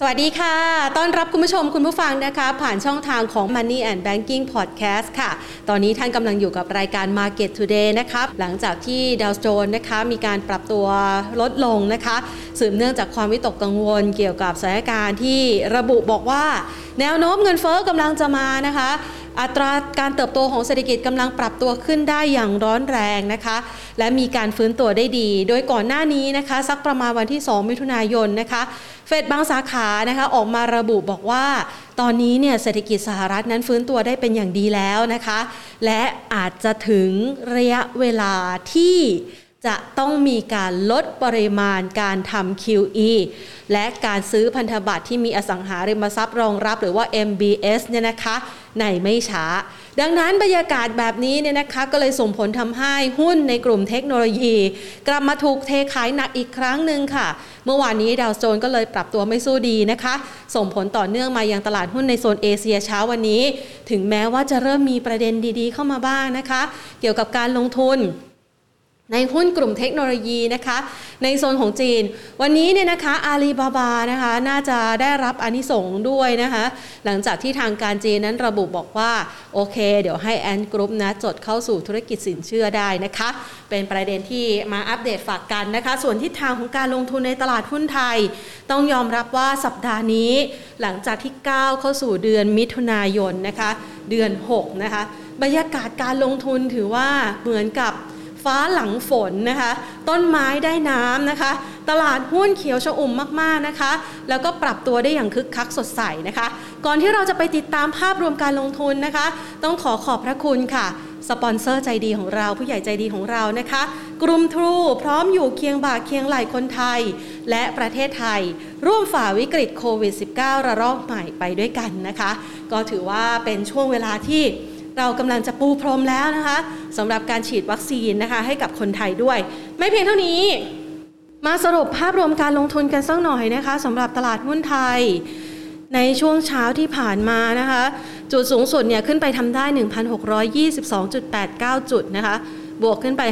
สวัสดีค่ะ ต้อนรับคุณผู้ชมคุณผู้ฟังนะคะ ผ่านช่องทางของ Money and Banking Podcast ค่ะ ตอนนี้ท่านกำลังอยู่กับรายการ Market Today นะคะหลังจากที่ดาวโจนส์นะคะมีการปรับตัวลดลงนะคะ สืบเนื่องจากความวิตกกังวลเกี่ยวกับสถานการณ์ที่ระบุบอกว่า แนวโน้มเงินเฟอ้อกำลังจะมานะคะ อัตราการเติบโตของเศรษฐกิจกำลังปรับตัวขึ้นได้อย่างร้อนแรงนะคะ และมีการฟื้นตัวได้ดี โดยก่อนหน้านี้นะคะ สักประมาณวันที่ 2 มิถุนายนนะคะ เฟดบางสาขานะคะออกมาระบุบอกว่า ตอนนี้เนี่ยเศรษฐกิจสหรัฐนั้นฟื้นตัวได้เป็นอย่างดีแล้วนะคะ และอาจจะถึงระยะเวลาที่ จะต้องมีการลดปริมาณการทำ QE และการซื้อพันธบัตรที่มีอสังหาริมทรัพย์รองรับหรือว่า MBS เนี่ยนะคะในไม่ช้า ดังนั้นบรรยากาศแบบนี้เนี่ยนะคะก็เลยส่งผลทำให้หุ้นในกลุ่มเทคโนโลยี กลับมาถูกเทขายหนักอีกครั้งหนึ่งค่ะ เมื่อวานนี้ดาวโจนส์ก็เลยปรับตัวไม่สู้ดีนะคะ ส่งผลต่อเนื่องมายังตลาดหุ้นในโซนเอเชียเช้าวันนี้ ถึงแม้ว่าจะเริ่มมีประเด็นดีๆ เข้ามาบ้างนะคะ เกี่ยวกับการลงทุน ในหุ้นกลุ่มเทคโนโลยีนะคะ ในโซนของจีน วันนี้เนี่ยนะคะอาลีบาบานะคะ น่าจะได้รับอานิสงส์ด้วยนะคะ หลังจากที่ทางการจีนนั้นระบุบอกว่า โอเค เดี๋ยวให้ Ant Group นะ จดเข้าสู่ธุรกิจสินเชื่อได้นะคะ เป็นประเด็นที่มาอัปเดตฝากกันนะคะ ส่วนทิศทางของการลงทุนในตลาดหุ้นไทย ต้องยอมรับว่าสัปดาห์นี้ หลังจากที่ก้าวเข้าสู่เดือนมิถุนายนนะคะ เดือน 6 นะคะบรรยากาศการลงทุนถือว่าเหมือนกับ ฟ้าหลังฝนนะคะ ต้นไม้ได้น้ำนะคะ ตลาดหุ้นเขียวชอุ่มมากๆนะคะ แล้วก็ปรับตัวได้อย่างคึกคักสดใสนะคะ ก่อนที่เราจะไปติดตามภาพรวมการลงทุนนะคะ ต้องขอขอบพระคุณค่ะสปอนเซอร์ใจดีของเราผู้ใหญ่ใจดีของเรานะคะ กลุ่มทรูพร้อมอยู่เคียงบ่าเคียงไหลคนไทย และประเทศไทย ร่วมฝ่าวิกฤตโควิด -19 ระลอกใหม่ไปด้วยกันนะคะ ก็ถือว่าเป็นช่วงเวลาที่ เรากำลังจะปูพรมแล้วนะคะสำหรับการฉีดวัคซีนนะคะให้กับคนไทยด้วย ไม่เพียงเท่านี้ มาสรุปภาพรวมการลงทุนกันสักหน่อยนะคะสำหรับตลาดหุ้นไทย ในช่วงเช้าที่ผ่านมานะคะจุดสูงสุดเนี่ยขึ้นไปทำได้ 1,622.89 จุดนะคะบวกขึ้นไป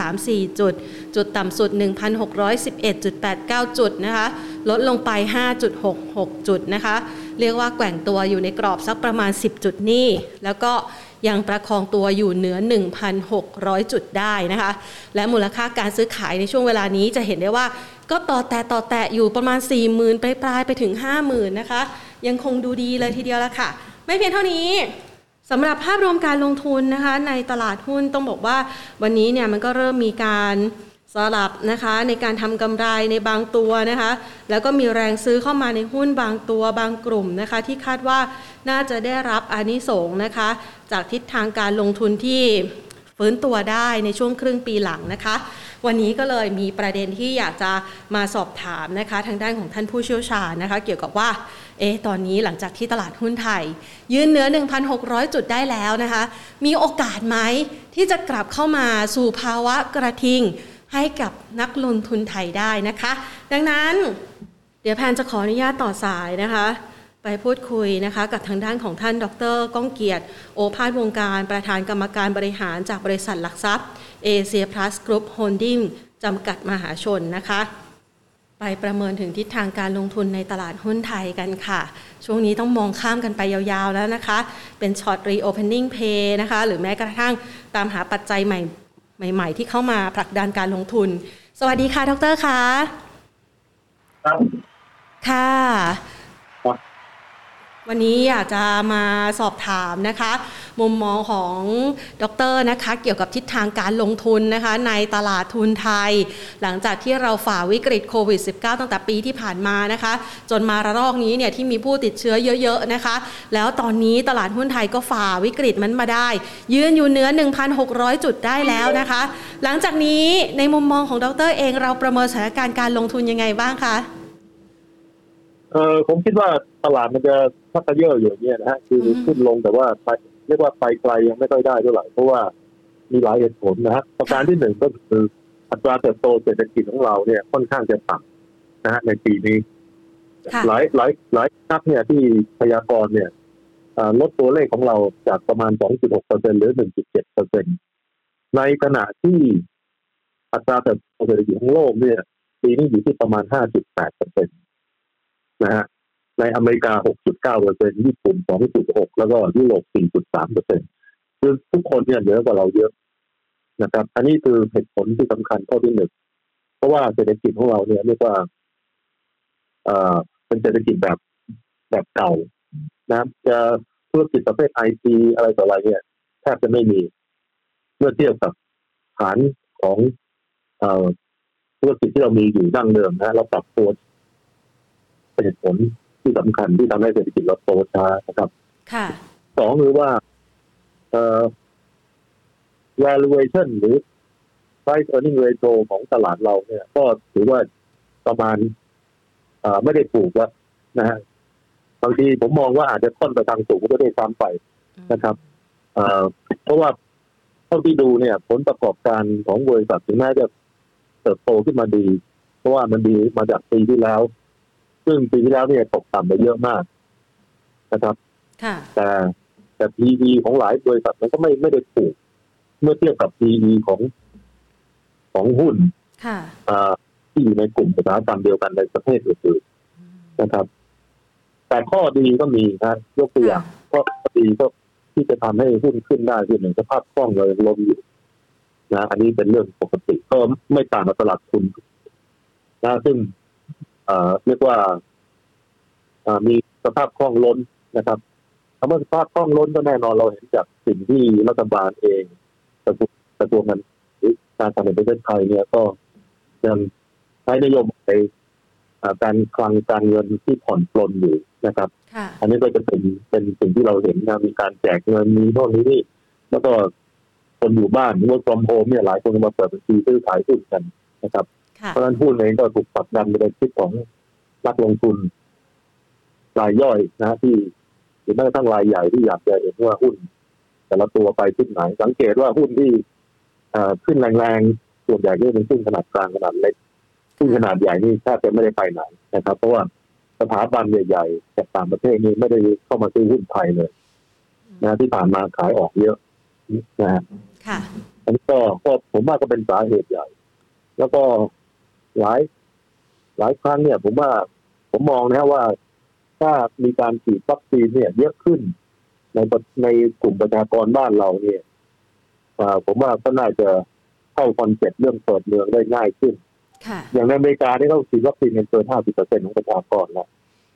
5.34 จุด จุดต่ำสุด 1,611.89 จุดนะคะ ลดลงไป 5.66 จุดนะคะ เรียกว่าแกว่งตัวอยู่ในกรอบสักประมาณ 10 จุดนี่แล้วก็ยังประคองตัวอยู่เหนือ 1,600 จุดได้นะคะ และมูลค่าการซื้อขายในช่วงเวลานี้จะเห็นได้ว่าก็ต่อแต่ต่อแต่อยู่ประมาณ 40,000ปลายปลายไปถึง 50,000นะคะ ยังคงดูดีเลยทีเดียวละค่ะ ไม่เพียงเท่านี้สำหรับภาพรวมการลงทุนนะคะในตลาดหุ้นต้องบอกว่าวันนี้เนี่ยมันก็เริ่มมีการ สลับนะคะในการทำกำไรในบางตัวนะคะแล้วก็มีแรงซื้อเข้ามาในหุ้นบางตัวบางกลุ่มนะคะที่คาดว่าน่าจะได้รับอานิสงส์นะคะจากทิศทางการลงทุนที่ฟื้นตัวได้ในช่วงครึ่งปีหลังนะคะ วันนี้ก็เลยมีประเด็นที่อยากจะมาสอบถามนะคะ ทางด้านของท่านผู้เชี่ยวชาญนะคะ เกี่ยวกับว่าเอ๊ะตอนนี้หลังจากที่ตลาดหุ้นไทย ยืนเหนือ1,600 จุดได้แล้วนะคะ มีโอกาสไหมที่จะกลับเข้ามาสู่ภาวะกระทิง ให้กับนักลงทุนไทยได้นะคะ ดังนั้น เดี๋ยวแพนจะขออนุญาตต่อสายนะคะ ไปพูดคุยนะคะ กับทางด้านของท่านดดร ก้องเกียรติ โอภาสวงการ ประธานกรรมการบริหารจากบริษัทหลักทรัพย์เอเชียพลัสกรุ๊ปโฮลดิ้งจำกัดมหาชนนะคะไปประเมินถึงทิศทางการลงทุนในตลาดหุ้นไทยกันค่ะ ช่วงนี้ต้องมองข้ามกันไปยาวๆแล้วนะคะ เป็น shot reopening play นะคะ หรือแม้กระทั่งตามหาปัจจัยใหม่ ใหม่ๆ ที่เข้ามาผลักดันการลงทุน สวัสดีค่ะ ดรคะครับค่ะครับ วันนี้อยากจะมาสอบถามนะคะ มุมมองของดรนะคะ เกี่ยวกับทิศทางการลงทุนนะคะ ในตลาดทุนไทย หลังจากที่เราฝ่าวิกฤตโควิด -19 ตั้งแต่ปีที่ผ่านมานะคะ จนมาระลอกนี้เนี่ยที่มีผู้ติดเชื้อเยอะ ๆนะคะ แล้วตอนนี้ตลาดหุ้นไทยก็ฝ่าวิกฤตมันมาได้ ยืนอยู่เหนือ1,600 จุดได้แล้วนะคะ หลังจากนี้ในมุมมองของดรเองเราประเมินสถานการณ์การลงทุนยังไงบ้างคะ เออผมคิดว่าตลาดมันจะพักเยอะอยู่เนี่ยนะฮะคืออืมขึ้นลงแต่ว่าไปเรียกว่าไปไกลยังไม่ค่อยได้เท่าไหร่เพราะว่ามีหลายเหตุผลนะฮะประการที่หนึ่งก็คืออัตราเติบโตเศรษฐกิจของเราเนี่ยค่อนข้างจะต่ำนะฮะในปีนี้ค่ะหลายหลายหลายนักเนี่ยที่พยากรณ์เนี่ยอ่าลดตัวเลขของเราจากประมาณ 2.6เปอร์เซ็นหรือ 1.7เปอร์เซ็นในขณะที่อัตราเติบโตเศรษฐกิจของโลกเนี่ยปีนี้อยู่ที่ประมาณ 5.8เปอร์เซ็น นะฮะในอเมริกา 6.9เปอร์เซ็นญี่ปุ่น 2.6 แล้วก็ยุโรป 4.3เปอร์เซ็นคือทุกคนเนี่ยเหนือกว่าเราเยอะนะครับ อันนี้คือเหตุผลที่สำคัญข้อที่หนึ่ง เพราะว่าเศรษฐกิจของเราเนี่ยเรียกว่าเอ่อเป็นเศรษฐกิจแบบแบบเก่านะจะธุรกิจประเภทไอทีอะไรต่ออะไรเนี่ยแทบจะไม่มี เมื่อเทียบกับฐานของเอ่อธุรกิจที่เรามีอยู่ดั้งเดิมนะเราปรับตัว เป็นเหตุผลที่สำคัญที่ทำให้เศรษฐกิจเราโตช้านะครับค่ะสองคือว่าเอ่อ valuation หรือ price earning ratio ของตลาดเราเนี่ย ก็ถือว่าประมาณเอ่อไม่ได้ถูกแล้วนะฮะบางทีผมมองว่าอาจจะค่อนไปทางสูงก็ได้ซ้ำไปนะครับเอ่อเพราะว่าเท่าที่ดูเนี่ย ผลประกอบการของบริษัทถึงแม้จะเติบโตขึ้นมาดี เพราะว่ามันดีมาจากปีที่แล้ว ซึ่งปีที่แล้วเนี่ยตกต่ำไปเยอะมากนะครับ ค่ะ แต่แต่ PE ของหลายบริษัทมันก็ไม่ไม่ได้ถูก เมื่อเทียบกับ PE ของของหุ้นค่ะอ่าที่อยู่ในกลุ่มอุตสาหกรรมเดียวกันในประเทศอื่นๆนะครับ แต่ข้อดีก็มีนะยกตัวอย่างข้อดีก็ที่จะทำให้หุ้นขึ้นได้คือหนึ่งสภาพคล่องเลยลมอยู่นะอันนี้เป็นเรื่องปกติก็ไม่ต่างกับตลาดทุนนะซึ่ง เอ่อเรียกว่าอ่ามีสภาพคล่องล้นนะครับคำว่าสภาพคล่องล้นก็แน่นอนเราเห็นจากสิ่งที่รัฐบาลเองกระทรวงกระทรวงการหรือการทางในประเทศไทยเนี่ยก็ยังใช้นโยบายอ่าการคลังการเงินที่ผ่อนปลนอยู่นะครับค่ะอันนี้ก็จะเป็นเป็นสิ่งที่เราเห็นนะมีการแจกเงินมีโน่นนี้นี่แล้วก็คนอยู่บ้านหรือว่า from home เนี่ยหลายคนก็มาเปิดบัญชีซื้อขายหุ้นกันนะครับค่ะ เพราะฉะนั้นหุ้นเองก็ถูกผลักดันไปในทิศของนักลงทุนรายย่อยนะที่หรือแม้กระทั่งรายใหญ่ที่อยากจะเห็นว่าหุ้น แต่ละตัวไปทิศไหนสังเกตว่าหุ้นที่เอ่อขึ้นแรงๆส่วนใหญ่ก็จะเป็นหุ้นขนาดกลางขนาดเล็กหุ้นขนาดใหญ่นี่แทบจะไม่ได้ไปไหนนะครับ เพราะว่าสถาบันใหญ่ๆจากต่างประเทศนี่ไม่ได้เข้ามาซื้อหุ้นไทยเลยนะที่ผ่านมาขายออกเยอะนะฮะค่ะอันนี้ก็ก็ผมว่าก็เป็นสาเหตุใหญ่ แล้วก็ หลาย หลายครั้งเนี่ย ผมว่าผมมองนะว่าถ้ามีการฉีดวัคซีนเนี่ย เยอะขึ้น ในประในกลุ่มประชากรบ้านเราเนี่ยอ่าผมว่าก็น่าจะเข้า concept เรื่องเปิดเมืองได้ง่ายขึ้นค่ะอย่างในอเมริกาที่เขาฉีดวัคซีนกันเกิน 50%ของประชากรแล้ว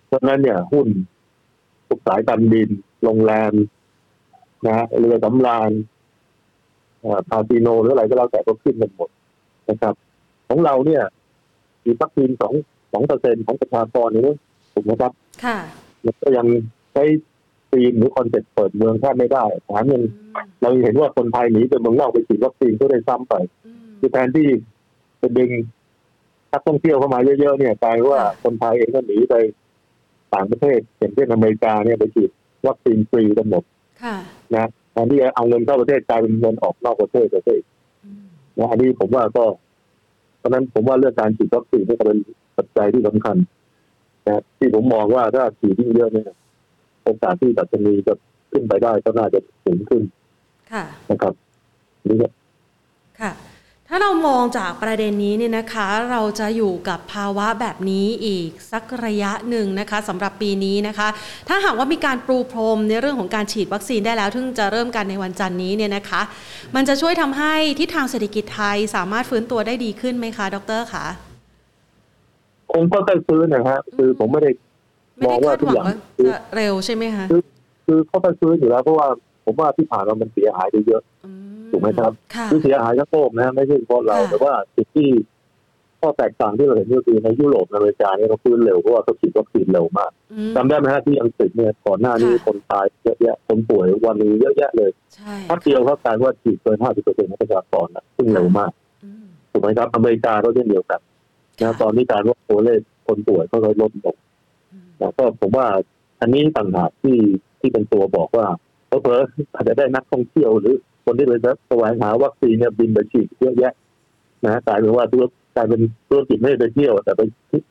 เพราะฉะนั้นเนี่ย หุ้นทุกสายการบิน โรงแรมนะฮะเรือสำราญอ่าคาสิโนหรืออะไรก็แล้วแต่ก็ขึ้นกันหมดนะครับ ของเราเนี่ย ฉีดวัคซีนสองสองเปอร์เซ็นต์ของประชากรนี่ถูกไหมครับ ค่ะมันก็ยังใช้ธีมหรือ concept เปิดเมืองแทบไม่ได้แถมยังอืมเราเห็นว่าคนไทยหนีไปเมืองนอกไปฉีดวัคซีนก็ได้ซ้ำไปอืมคือแทนที่จะดึงนักท่องเที่ยวเข้ามาเยอะๆเนี่ยกลายว่าค่ะคนไทยเองก็หนีไปต่างประเทศอย่างเช่นอเมริกาเนี่ยไปฉีดวัคซีนฟรีกันหมดค่ะนะแทนที่จะเอาเงินเข้าประเทศกลายเป็นเงินออกนอกประเทศประเทศอืมนะอันนี้ผมว่าก็ เพราะฉะนั้นผมว่าเรื่องการฉีดวัคซีนนี่ก็เป็นปัจจัยที่สำคัญนะที่ผมมองว่าถ้าฉีดยิ่งเยอะเนี่ยโอกาสที่ดัชนีจะขึ้นไปได้ก็น่าจะสูงขึ้น ค่ะ นะครับนี่ก็ค่ะ ถ้าเรามองจากประเด็นนี้เนี่ยนะคะ เราจะอยู่กับภาวะแบบนี้อีกสักระยะหนึ่งนะคะสำหรับปีนี้นะคะ ถ้าหากว่ามีการปรูพรมในเรื่องของการฉีดวัคซีนได้แล้วซึ่งจะเริ่มกันในวันจันทร์นี้เนี่ยนะคะ มันจะช่วยทำให้ทิศทางเศรษฐกิจไทยสามารถฟื้นตัวได้ดีขึ้นไหมคะ ดรคะคงก็ต้องซื้อนะฮะคือผมไม่ได้ไม่ได้มองว่าคาดทุกหวัองย่างว่าจะเร็วใช่ไหมคะคือเขาต้องซื้ออยู่แล้วเพราะว่าผมว่าที่ผ่านมามันเสียหายไปเยอะอื ถูกไหมครับค่ะคือเสียหายทั้งโลกนะไม่ใช่เฉพาะเราค่ะแต่ว่าสิ่งที่ข้อแตกต่างที่เราเห็นก็คือในยุโรปในอเมริกาเนี่ยเขาฟื้นเร็วเพราะว่าเขาฉีดวัคซีนเร็วมากอืมจำได้ไหมฮะที่อังกฤษเนี่ยก่อนหน้านี้ค่ะคนตายเยอะแยะคนป่วยวันหนึงเยอะแยะเลยใช่พักเดียวเขากลายว่าฉีดเกิน50เปอร์เซ็นต์ของประชากรนะซึ่งเร็วมากอืมถูกไหมครับอเมริกาก็เช่นเดียวกันนะตอนนี้การว่าตัวเลขคนป่วยก็ลดลงอืมนะก็ผมว่าอันนี้ต่างหากที่ที่เป็นตัวบอกว่าเพอเพอๆอาจจะได้นักท่องเที่ยวหรือ คนที่ไปแสวงหาวัคซีนเนี่ยบินไปฉีดเยอะแยะนะกลายเป็นว่าธุรกลายเป็นธุรกิจไม่ได้ไปเที่ยว แต่ไป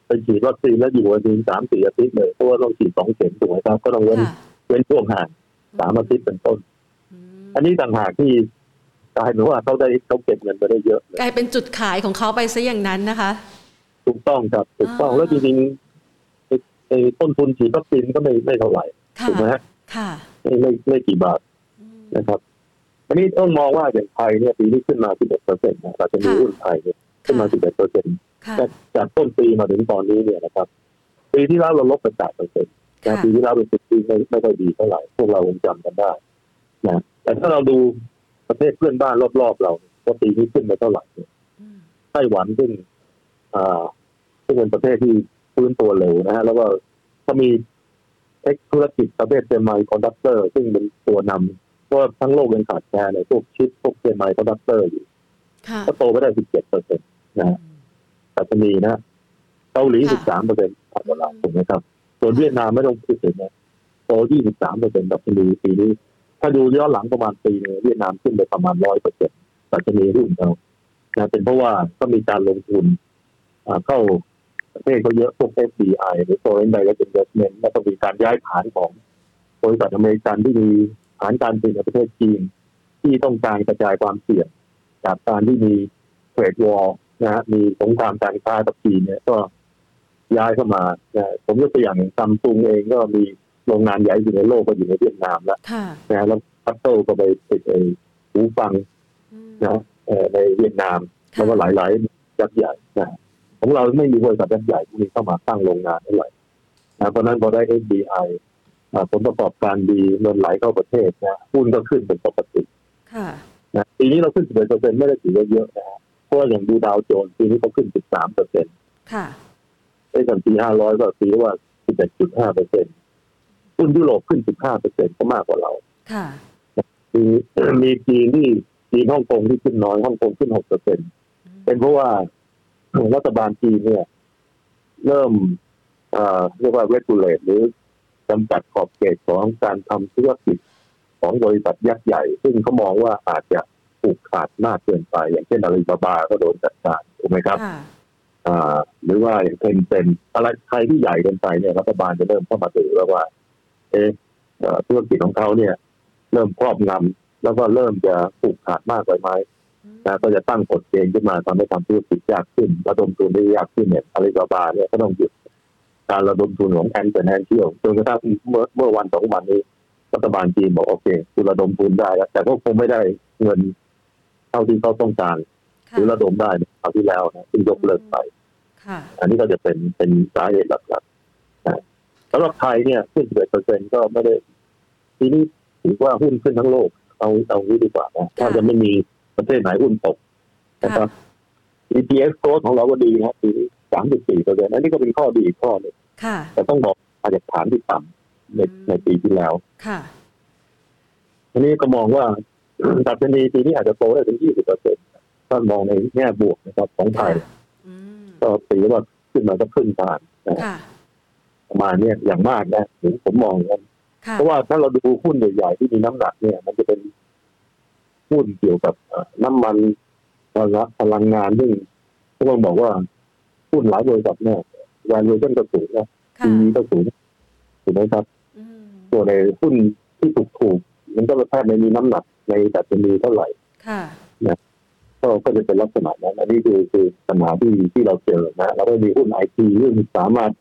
ไปฉีดวัคซีนแล้วอยู่วันนึงสามสี่อาทิตย์เลยเพราะว่าต้องฉีดสองเข็มถูกไหมครับก็ต้องเว้นค่ะเว้นช่วงห่างสามอาทิตย์เป็นต้นอืมอันนี้ต่างหากที่กลายเป็นว่าเขาได้เขาเก็บเงินไปได้เยอะเลยกลายเป็นจุดขายของเขาไปซะอย่างนั้นนะคะ ถูกต้องครับถูกต้องอ่าแล้วจริงๆไอ้ไอ้ต้นทุนฉีดวัคซีนก็ไม่ไม่เท่าไหร่ค่ะถูกไหมฮะค่ะไม่ไม่ไม่กี่บาทอืมนะครับ อันนี้ต้องมองว่าอย่างไทยเนี่ยปีนี้ขึ้นมา 11เปอร์เซ็นต์นะเราจะมีหุ้นไทยเนี่ยขึ้นมา 11เปอร์เซ็นต์ค่ะจากจากต้นปีมาถึงตอนนี้เนี่ยนะครับ ปีที่แล้วเราลบไป8เปอร์เซ็นต์ค่ะปีที่แล้วเป็นปีที่ไม่ไม่ค่อยดีเท่าไหร่พวกเราคงจำกันได้นะแต่ถ้าเราดูประเทศเพื่อนบ้านรอบๆเราว่าปีนี้ขึ้นไปเท่าไหร่เนี่ยอืมไต้หวันซึ่งอ่าซึ่งเป็นประเทศที่ฟื้นตัวเร็วนะฮะแล้วก็ก็มี tech ธุรกิจประเภท semiconductor ซึ่งเป็นตัวนำเพราะ ว่าทั้งโลกยังขาดแคลนในพวกชิปพวก semiconductor อยู่ค่ะก็โตไปได้17เปอร์เซ็นต์นะฮะปัตตานีนะฮะเกาหลี13เปอร์เซ็นต์ของเราถูกไหมครับ ส่วนเวียดนามไม่ต้องพูดถึงนะโต23เปอร์เซ็นต์ปัตตานีปีนี้ ถ้าดูย้อนหลังประมาณปีหนึ่งเวียดนามขึ้นไปประมาณ100เปอร์เซ็นต์ปัตตานีหุ้นเขานะเป็นเพราะว่าก็มีการลงทุนอ่าเข้าประเทศเขาเยอะพวก FDI หรือ Foreign Direct Investment แล้วก็มีการย้ายฐานของบริษัทอเมริกันที่มี ฐานการผลิตในประเทศจีน ที่ต้องการกระจายความเสี่ยงจากการที่มีเทรดวอลนะฮะมีสงครามการค้ากับจีนเนี่ยก็ย้ายเข้ามานะผมยกตัวอย่างซัมซุงเองก็มีโรงงานใหญ่อยู่ในโลกก็อยู่ในเวียดนามแล้วค่ะนะฮะแล้วพัตเตอร์ก็ไปติดไอ้หูฟังอืมนะเอ่อในเวียดนามค่ะแล้วก็หลายๆยักษ์ใหญ่นะของเราไม่มีบริษัทยักษ์ใหญ่ที่มีเข้ามาสร้างโรงงานเท่าไหร่นะเพราะฉะนั้นพอได้ FDI อ่า ผลประกอบการดีเงินไหลเข้าประเทศนะหุ้นก็ขึ้นเป็นปกติค่ะนะปีนี้เราขึ้น11เปอร์เซ็นต์ไม่ได้ถือว่าเยอะนะฮะเพราะว่าอย่างดูดาวโจนส์ปีนี้ก็ขึ้น13เปอร์เซ็นต์ค่ะไอ้สันปี500ก็ปีว่า11.5เปอร์เซ็นต์หุ้นยุโรปขึ้น15เปอร์เซ็นต์ก็มากกว่าเราค่ะมีมีจีนที่จีนฮ่องกงที่ขึ้นน้อยฮ่องกงขึ้น6เปอร์เซ็นต์เป็นเพราะว่ารัฐบาลจีนเนี่ย เริ่มเอ่อเรียกว่า regulate หรือ จำกัดขอบเขตของการทำธุรกิจของบริษัทยักษ์ใหญ่ ซึ่งเขามองว่าอาจจะผูกขาดมากเกินไป อย่างเช่นอาลีบาบาก็โดนจัดการถูกไหมครับค่ะอ่าหรือว่าอย่างเทนเซนอะไรใครที่ใหญ่เกินไปเนี่ยรัฐบาลจะเริ่มเข้ามาดูแล้วว่า เอะเอ่อธุรกิจของเขาเนี่ย เริ่มครอบงำแล้วก็เริ่มจะผูกขาดมากไปไหมนะก็จะตั้งกฎเกณฑ์ขึ้นมาทำให้ทำธุรกิจยากขึ้นระดมทุนได้ยากขึ้นเนี่ยอาลีบาบาเนี่ยก็ต้องหยุด การระดมทุนของ Ant Financial จนกระทั่งเมื่อเมื่อวันสองวันนี้รัฐบาลจีนบอกโอเคคุณระดมทุนได้แล้วแต่ก็คงไม่ได้เงินเท่าที่เขาต้องการหค่ะรือระดมได้ในคราวที่แล้วนะซึ่งยกเลิกไปค่ะอันนี้ก็จะเป็นเป็นสาเหตุหลักๆนะสำหรับไทยเนี่ยขึ้น11เปอร์เซ็นก็ไม่ได้ ทีนี้ถือว่าหุ้นขึ้นทั้งโลก เอาเอางี้ดีกว่านะถ้าจะไม่มีประเทศไหนหุ้นตกนะครับ EPS growth ของเราก็ดีนะปีนี้ สามสิบสี่เปอร์เซ็นต์อันนี้ก็เป็นข้อดีอีกข้อหนึงค่ะแต่ต้องบอกมาจากฐานที่ต่ำในอืมในปีที่แล้วค่ะอันนี้ก็มองว่าดัชนีปีนี้อาจจะโตได้ถึงยี่สิบเปอร์เซ็นต์ถ้ามองในแง่บวกนะครับของไทยอืมก็ตีว่าขึ้นมาก็ครึ่งทางนะค่ะประมาณเนี้ยอย่างมากนะถึงผมมองอย่างนั้นค่ะเพราะว่าถ้าเราดูหุ้นใหญ่ๆที่มีน้ำหนักเนี่ย มันจะเป็นหุ้นเกี่ยวกับเอ่อน้ำมันพลังพลังงานซึ่งต้องบอกว่า หุ้นหลายบริษัทเนี่ย valuation ก็สูงนะค่ะ PE ก็สูงถูกไหมครับอืมตัวในหุ้นที่ถูกถูกๆมันก็แทบไม่มีน้ำหนักในดัชนีเท่าไหร่ค่ะก็ก็จะเป็นลักษณะนั้นอันนี้คือคือปัญหาที่ที่เราเจอนะแล้วก็มีหุ้นไอทีซึ่งสามารถ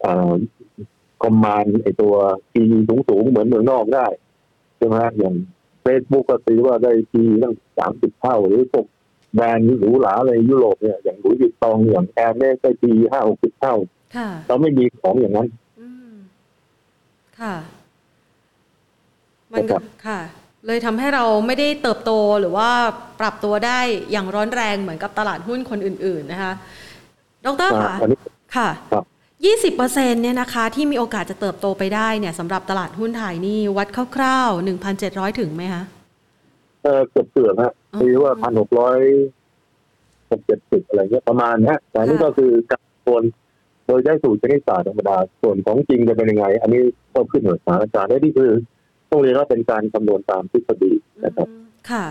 เอ่อคอมมานไอตัว PE สูงสูงๆเหมือนเมืองนอกได้ใช่ไหมอย่าง Facebook ก็ตีว่าได้ PE ตั้งสามสิบเท่าหรือพวก แบรนด์หรูหราในยุโรปเนี่ยอย่างหลุยส์วิตตองอย่างแอร์เมสได้ PE ห้าหกสิบเท่าค่ะเราไม่มีของอย่างนั้นอืมค่ะ มันก็ครับค่ะ เลยทำให้เราไม่ได้เติบโตหรือว่าปรับตัวได้อย่างร้อนแรงเหมือนกับตลาดหุ้นคนอื่น ๆ นะคะ ดรอ่าค่ะอันนี้ค่ะครับยี่สิบเปอร์เซ็นเนี่ยนะคะ ที่มีโอกาสจะเติบโตไปได้เนี่ยสำหรับตลาดหุ้นไทยนี่วัดคร่าวๆหนึ่งพันเจ็ดร้อยถึงไหมคะเออเกือบเกือบๆฮะ อ๋อตีว่าพันหกร้อยหกเจ็ดสิบอะไรเงี้ยประมาณนะแต่อันนี่ค่ะก็คือการคำนวณโดยใช้สูตรคณิตศาสตร์ธรรมดา ส่วนของจริงจะเป็นยังไง อันนี้ก็ขึ้นอยู่กับสถานการณ์และนี่คือต้องเรียนว่าเป็นการคำนวณตามทฤษฎีนะครับอืมค่ะ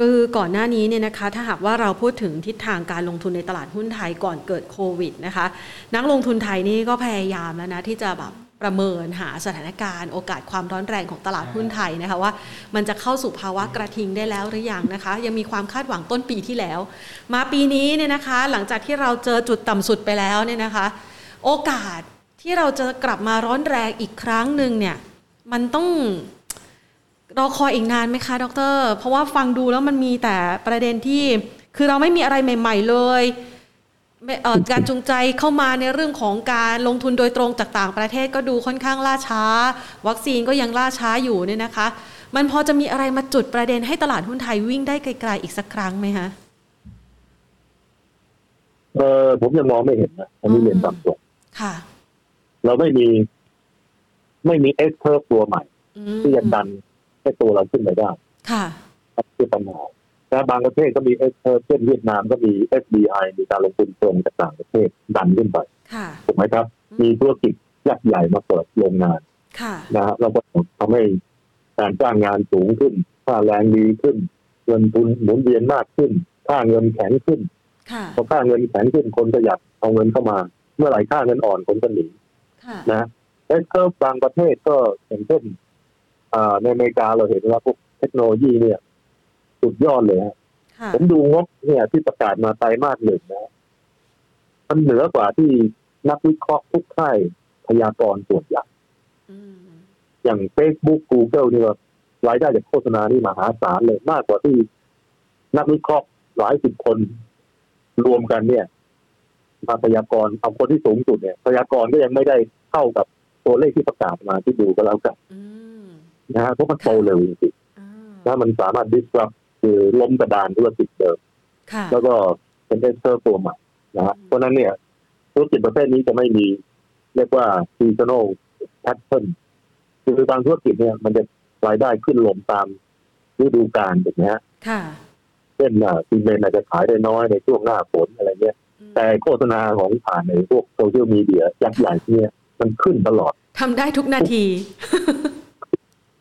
คือก่อนหน้านี้เนี่ยนะคะ ถ้าหากว่าเราพูดถึงทิศทางการลงทุนในตลาดหุ้นไทยก่อนเกิดโควิดนะคะ นักลงทุนไทยนี่ก็พยายามแล้วนะที่จะแบบ ประเมินหาสถานการณ์ โอกาสความร้อนแรงของตลาดหุ้นไทยนะคะว่า มันจะเข้าสู่ภาวะกระทิงได้แล้วหรือยังนะคะ ยังมีความคาดหวังต้นปีที่แล้ว มาปีนี้เนี่ยนะคะ หลังจากที่เราเจอจุดต่ำสุดไปแล้วเนี่ยนะคะ โอกาสที่เราจะกลับมาร้อนแรงอีกครั้งหนึ่งเนี่ยมันต้องรอคอยอีกนานไหมคะดร เพราะว่าฟังดูแล้วมันมีแต่ประเด็นที่คือเราไม่มีอะไรใหม่ ๆ เลย การจูงใจเข้ามาในเรื่องของการลงทุนโดยตรงจากต่างประเทศก็ดูค่อนข้างล่าช้า วัคซีนก็ยังล่าช้าอยู่เนี่ยนะคะ มันพอจะมีอะไรมาจุดประเด็นให้ตลาดหุ้นไทยวิ่งได้ไกลๆอีกสักครั้งไหมคะเออผมยังมองไม่เห็นนะอันนี้เรียนตามตรงค่ะ เราไม่มี ไม่มีเอ็กเทอร์ตัวใหม่ ที่จะดันให้ตัวเราขึ้นไปได้ค่ะคือปัญหา แต่บางประเทศก็มีเอ็กเทอร์เช่นเวียดนามก็มี SBI มีการลงทุนตรงจากต่างประเทศดันขึ้นไปถูกไหมครับ มีธุรกิจยักษ์ใหญ่มาเปิดโรงงานนะฮะเราก็ทำให้การจ้างงานสูงขึ้น ค่าแรงดีขึ้น เงินทุนหมุนเวียนมากขึ้น ค่าเงินแข็งขึ้นพอค่าเงินแข็งขึ้นคนก็อยากเอาเงินเข้ามา เมื่อไหร่ค่าเงินอ่อนคนก็หนีนะเอ็กเทอร์บางประเทศก็อย่างเช่นในอเมริกาเราเห็นว่าพวกเทคโนโลยีเนี่ย สุดยอดเลยฮะผมดูงบเนี่ย ที่ประกาศมาไตรมาสหนึ่งนะมันเหนือกว่าที่นักวิเคราะห์ทุกค่ายพยากรณ์ส่วนใหญ่อย่าง Facebook Google นี่ว่ารายได้จากโฆษณานี่มหาศาลเลยมากกว่าที่นักวิเคราะห์หลายสิบคนรวมกันเนี่ยมาพยากรณ์เอาคนที่สูงสุดเนี่ยพยากรณ์ก็ยังไม่ได้เท่ากับตัวเลขที่ประกาศมาที่ดูก็แล้วกันนะฮะเพราะมันโตเร็วจริงๆถ้ามันสามารถดิสรับ คือล้มกระดานธุรกิจเดิมแล้วก็เป็นเอสเตอร์ตัวใหม่นะฮะเพราะนั้นเนี่ยธุรกิจประเภทนี้จะไม่มีเรียกว่า seasonal pattern คือบางธุรกิจเนี่ยมันจะรายได้ขึ้นลงตามฤดูกาลแบบนี้เช่นซีเมนต์อาจจะขายได้น้อยในช่วงหน้าฝนอะไรเงี้ย แต่โฆษณาของผ่านในพวกโซเชียลมีเดียยักษ์ใหญ่เนี่ยมันขึ้นตลอดทำได้ทุกนาที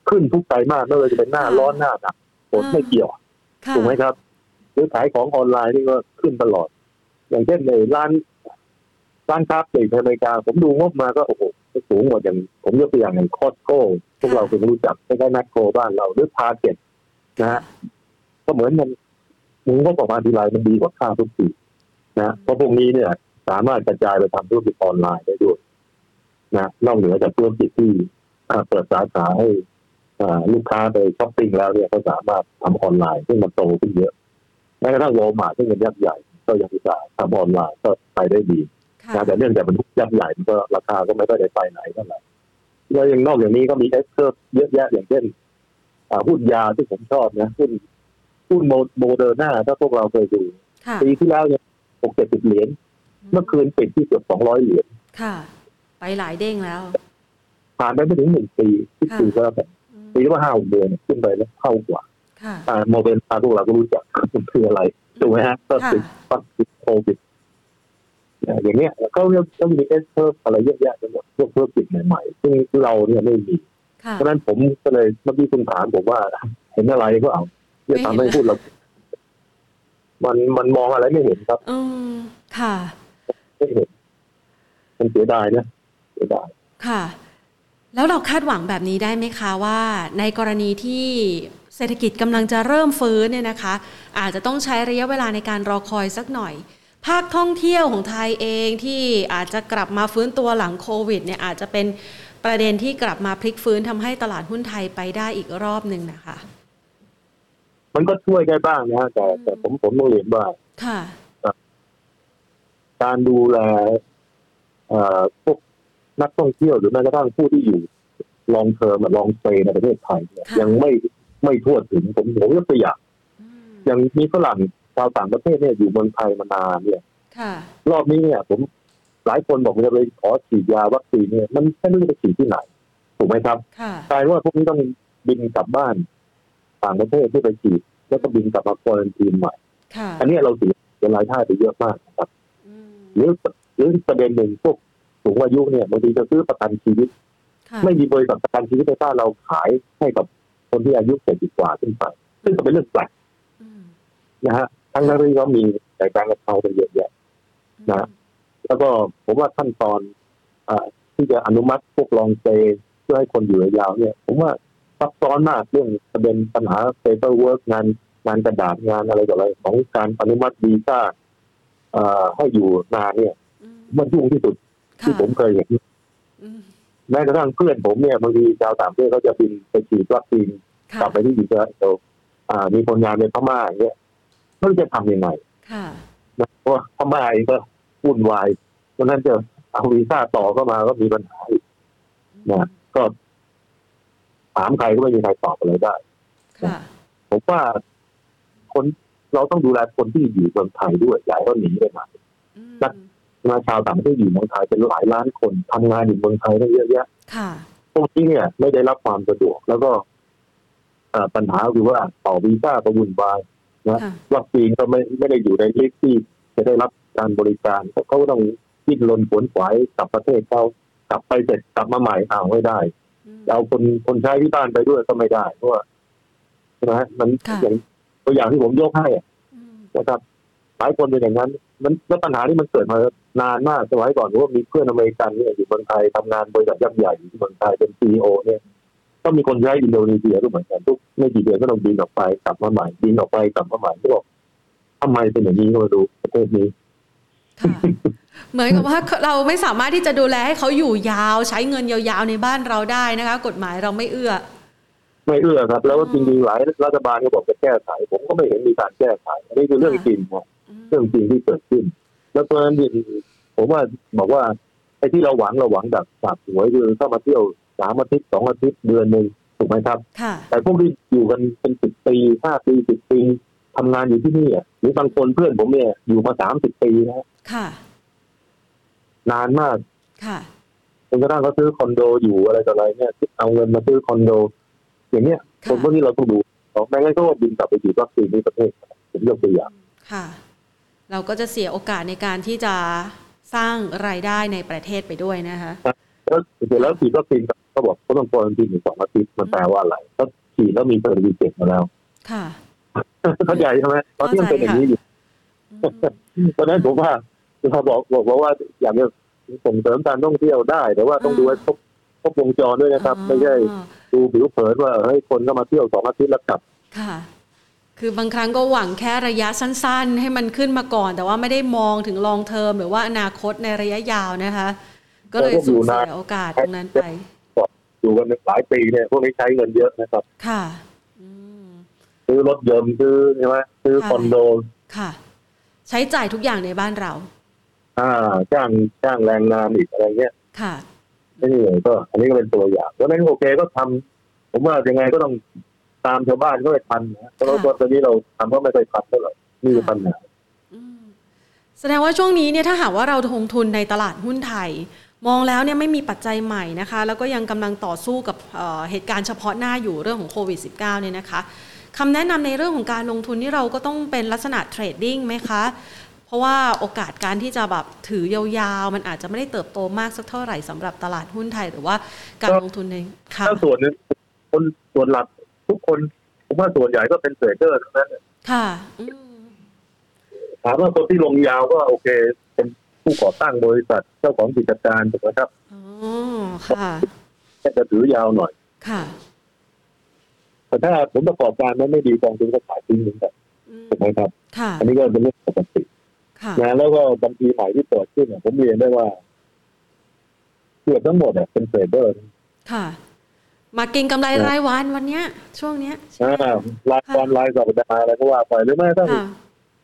ขึ้นทุกไตรมาสไม่ว่าจะเป็นหน้าร้อนหน้าหนาวฝนไม่เกี่ยว ถูกไหมครับหรือขายของออนไลน์นี่ก็ขึ้นตลอด อย่างเช่นในร้านร้านค้าปลีกในอเมริกา ผมดูงบมาก็โอ้โหสูงหมดอย่าง ผมยกตัวอย่างอย่าง Costco พวกเราเคยรู้จักใกล้ๆแมคโครบ้านเราหรือ Target นะฮะก็เหมือนมันมึงก็บอกมาณทีไรมันดีกว่าค่าทุกปีนะเพราะพวกนี้เนี่ย สามารถกระจายไปทำธุรกิจออนไลน์ได้ด้วยนะนอกเหนือจากธุรกิจที่เปิดสาขาให้ ลูกค้าไปช้อปปิ้งแล้วเนี่ยก็สามารถทำออนไลน์ซึ่งมันโตขึ้นเยอะแม้กระทั่งวอลมาร์ทซึ่งเป็นยักษ์ใหญ่ก็ยังมีการทำออนไลน์ก็ไปได้ดีแต่เนื่องจากมันยักษ์ใหญ่มันก็ราคาก็ไม่ได้ไปไหนเท่าไหร่แล้วยังนอกจากนี้ก็มี sector เยอะแยะอย่างเช่นหุ้นยาที่ผมชอบนะหุ้นหุ้นโมเดอร์นาถ้าพวกเราเคยดูปีที่แล้วเนี่ยหกเจ็ดสิบเหรียญเมื่อคืนปิดที่เกือบสองร้อยเหรียญค่ะ ไปหลายเด้งแล้ว ผ่านไปไม่ถึงหนึ่งปีที่ปีก็แบบ ปีว่าห้าเดือนขึ้นไปแล้วเท่ากว่าอ่าโมเดลตาพวกเราก็รู้จักมันคืออะไรถูกไหมฮะก็ติดปัติดโควิดอย่างเงี้ยก็ก็มีเอสเพิ่มอะไรเยอะแยะไปหมดพวกธุรกิจใหม่ๆซึ่งเราเนี่ยไม่มีเพราะนั้นผมก็เลยเมื่อกี้คุณถามผมว่า เห็นอะไรก็เอาจะทำให้พูดเรา มันมันมองอะไรไม่เห็นครับ อืมค่ะ ไม่เห็น มันเสียดายนะเสียดายค่ะ แล้วเราคาดหวังแบบนี้ได้ไหมคะว่า ในกรณีที่เศรษฐกิจกำลังจะเริ่มฟื้นเนี่ยนะคะ อาจจะต้องใช้ระยะเวลาในการรอคอยสักหน่อย ภาคท่องเที่ยวของไทยเองที่อาจจะกลับมาฟื้นตัวหลังโควิดเนี่ยอาจจะเป็นประเด็นที่กลับมาพลิกฟื้นทำให้ตลาดหุ้นไทยไปได้อีกรอบหนึ่งนะคะ มันก็ช่วยได้บ้างนะแต่แต่ผมผมต้องเรียนว่าค่ะการดูแลพวก นักท่องเที่ยวหรือแม้กระทั่งผู้ที่อยู่ลองเทอมลองเซในประเทศไทยยังไม่ไม่ทั่วถึงผมผมยกตัวอย่างอย่างมีฝรั่งชาวต่างประเทศเนี่ยอยู่เมืองไทยมานานเนี่ยรอบนี้เนี่ย ผมหลายคนบอกจะไปขอฉีดยาวัคซีนเนี่ยมันไม่รู้จะไปฉีดที่ไหนถูกไหมครับกลายว่าพวกนี้ต้องบินกลับบ้าน ต่างประเทศที่ไปฉีดแล้วก็บินกลับมาควอรันทีนใหม่อันนี้เราเสียเป็นรายได้ไปเยอะมากครับหรือหรือประเด็นหนึ่งพวก สูงอายุเนี่ยบางทีจะซื้อประกันชีวิต ไม่มีบริษัทประกันชีวิตในบ้านเราขายให้กับคนที่อายุเจ็ดสิบกว่าขึ้นไปซึ่งก็เป็นเรื่องแปลกนะฮะทั้งนั้นที่เขามีแต่การกระเพราไปเยอะแยะนะแล้วก็ผมว่าขั้นตอนอที่จะอนุมัติพวก long stay เพื่อให้คนอยู่ยาวเนี่ย ผมว่าซับซ้อนมากเรื่องประเด็นปัญหา paperwork งานงานกระดาษงานอะไรต่ออะไรของการอนุมัติวีซ่าให้อยู่นานเนี่ย มันยุ่งที่สุด ที่ผมเคยเห็นแม้กระทั่งเพื่อนผมเนี่ยบางทีชาวต่างประเทศเขาจะบินไปฉีดวัคซีนค่ะกลับไปที่อิสราเอลอ่ามีคนงานในพม่าอย่างเงี้ยไม่รู้จะทำยังไงค่ะนะเพราะว่าพม่าเองก็วุ่นวายเพราะฉะนั้นจะเอาวีซ่าต่อเข้ามาก็มีปัญหาอีกนะก็ถามใครก็ไม่มีใครตอบอะไรได้ค่ะผมว่าคนเราต้องดูแลคนที่อยู่เมืองไทยด้วยอย่าให้เขาหนีไปไหนอืมนัก มาชาวต่างประเทศอยู่เมืองไทยเป็นหลายล้านคนทำงานอยู่เมืองไทยตั้งเยอะแยะค่ะพวกนี้เนี่ยไม่ได้รับความสะดวกแล้วก็อ่าปัญหาคือว่าต่อวีซ่าก็วุ่นวายค่ะวัคซีนก็ไม่ไม่ได้อยู่ในลิสต์ที่จะได้รับการบริการเพราะเขาต้องดิ้นรนขวนขวายกลับประเทศเขากลับไปเสร็จกลับมาใหม่อ้าวไม่ได้อืมจะเอาคนคนใช้ที่บ้านไปด้วยก็ไม่ได้เพราะว่าใช่ไหมฮะมันค่ะอย่างตัวอย่างที่ผมยกให้อะอืมนะครับห ลายคนเป็นอย่างนั้น มันแล้วปัญหาที่มันเกิดมานานมากสมัยก่อนว่ามีเพื่อนอเมริกันเนี่ยอยู่เมืองไทยทำงานบริษัทยักษ์ใหญ่อยู่ที่เมืองไทยเป็นซีอเนี่ยก็มีคนใช้อินโดนีเซียก็เหมือนกันทุกไม่กี่เดือนก็ต้องบินออกไปกลับมาใหม่บินออกไปกลับมาใหม่ก็บอกทำไมเป็นอย่างนี้ก็มาดูประเทศนี้ค่ะเหมือนกับว่าเราไม่สามารถที่จะดูแลให้เขาอยู่ยาวใช้เงินยาวๆในบ้านเราได้นะคะ กฎหมายเราไม่เอื้อ ไม่เอื้อครับ แล้วอืมจริงๆหลายรัฐบาลก็บอกจะแก้ไขผมก็ไม่เห็นมีการแก้ไขอันนี้คือเรื่องจริงครับอืม เรื่องจริงที่เกิดขึ้น แล้วเพราะฉะนั้นผมว่าบอกว่าไอ้ที่เราหวังเราหวังแบบสาบสวยคือเข้ามาเที่ยวสามอาทิตย์สองอาทิตย์เดือนหนึ่งถูกไหมครับค่ะแต่พวกที่อยู่กันเป็นสิบปีห้าปีสิบปีทำงานอยู่ที่นี่อะหรือบางคนเพื่อนผมเนี่ยอยู่มาสามสิบปีนะค่ะ นานมาก ค่ะจนกระทั่งเขาซื้อคอนโดอยู่อะไรต่ออะไรเนี่ยเอาเงินมาซื้อคอนโด อย่างเนี้ยค่ะคนพวกนี้เราต้องดูออกแม้งั้นก็บินกลับไปฉีดวัคซีนในประเทศผมยกตัวอย่างค่ะ เราก็จะเสียโอกาสในการที่จะสร้างรายได้ในประเทศไปด้วยนะคะแล้วเสร็จแล้วฉีดวัคซีนก็บอกเขาต้องควรทีหนึ่งสองอาทิตย์มันแปลว่าอะไรก็ฉีดแล้วมี certificate มาแล้ว ค่ะเข้าใจใช่ไหมตอนที่มันเป็นอย่างนี้อยู่อืมเพราะฉะนั้นผมว่าเราบอกบอกว่าอยากจะส่งเสริมการท่องเที่ยวได้ แต่ว่าต้องดูให้ครบครบวงจรด้วยนะครับ ไม่ใช่อ๋อดูผิวเผินว่าเฮ้ยคนก็มาเที่ยวสองอาทิตย์แล้วกลับ ค่ะคือบางครั้งก็หวังแค่ระยะสั้น ๆ ให้มันขึ้นมาก่อน แต่ว่าไม่ได้มองถึง long term หรือว่าอนาคตในระยะยาวนะคะ ก็เลยสูญเสียโอกาสตรงนั้นไปอยู่กันหลายปีเนี่ยพวกนี้ใช้เงินเยอะนะครับ ค่ะอืมซื้อรถยนต์ซื้อใช่ไหมซื้อค่ะคอนโดค่ะ ใช้จ่ายทุกอย่างในบ้านเรา อ่าจ้างจ้างแรงงานอีกอะไรเงี้ยค่ะนี่ก็ อันนี้ก็เป็นตัวอย่างเพราะฉะนั้นโอเคก็ทำผมว่ายังไงก็ต้อง ตามชาวบ้านก็ไปทันนะเพราะว่าตอนนี้เราทำก็ไม่ค่อยทันเท่าไหร่นี่คือปัญหาอืมแสดงว่าช่วงนี้เนี่ยถ้าหากว่าเราลงทุนในตลาดหุ้นไทย มองแล้วเนี่ยไม่มีปัจจัยใหม่นะคะ แล้วก็ยังกำลังต่อสู้กับเอ่อเหตุการณ์เฉพาะหน้าอยู่เรื่องของโควิด -19 เนี่ยนะคะคำแนะนำในเรื่องของการลงทุนนี่เราก็ต้องเป็นลักษณะเทรดดิ้งไหมคะเพราะว่าโอกาสการที่จะแบบถือยาวๆ มันอาจจะไม่ได้เติบโตมากสักเท่าไหร่สำหรับตลาดหุ้นไทย หรือว่าการลงทุนในค่ะถ้าส่วนหนึงคนส่วนหลัก ทุกคน ผมว่าส่วนใหญ่ก็เป็นเทรดเดอร์ทั้งนั้นค่ะอืมถามว่าคนที่ลงยาวก็โอเค เป็นผู้ก่อตั้งบริษัทเจ้าของกิจการถูกไหมครับอ๋อค่ะแค่จะถือยาวหน่อย ค่ะแต่ถ้าผลประกอบการมันไม่ดีกองทุนก็ขายทิ้งเหมือนกันอืมถูกไหมครับค่ะอันนี้ก็เป็นเรื่องปกติค่ะนะแล้วก็บัญชีใหม่ที่เปิดขึ้นเนี่ยผมเรียนได้ว่าเกือบทั้งหมดเนี่ยเป็น trader ค่ะ มาเก็งกำไรรายวันวันเนี้ย ช่วงเนี้ยใช่อ่าไหมรายวันรายสัปดาห์อะไรก็ว่าไปหรือไม่ต้องค่ะ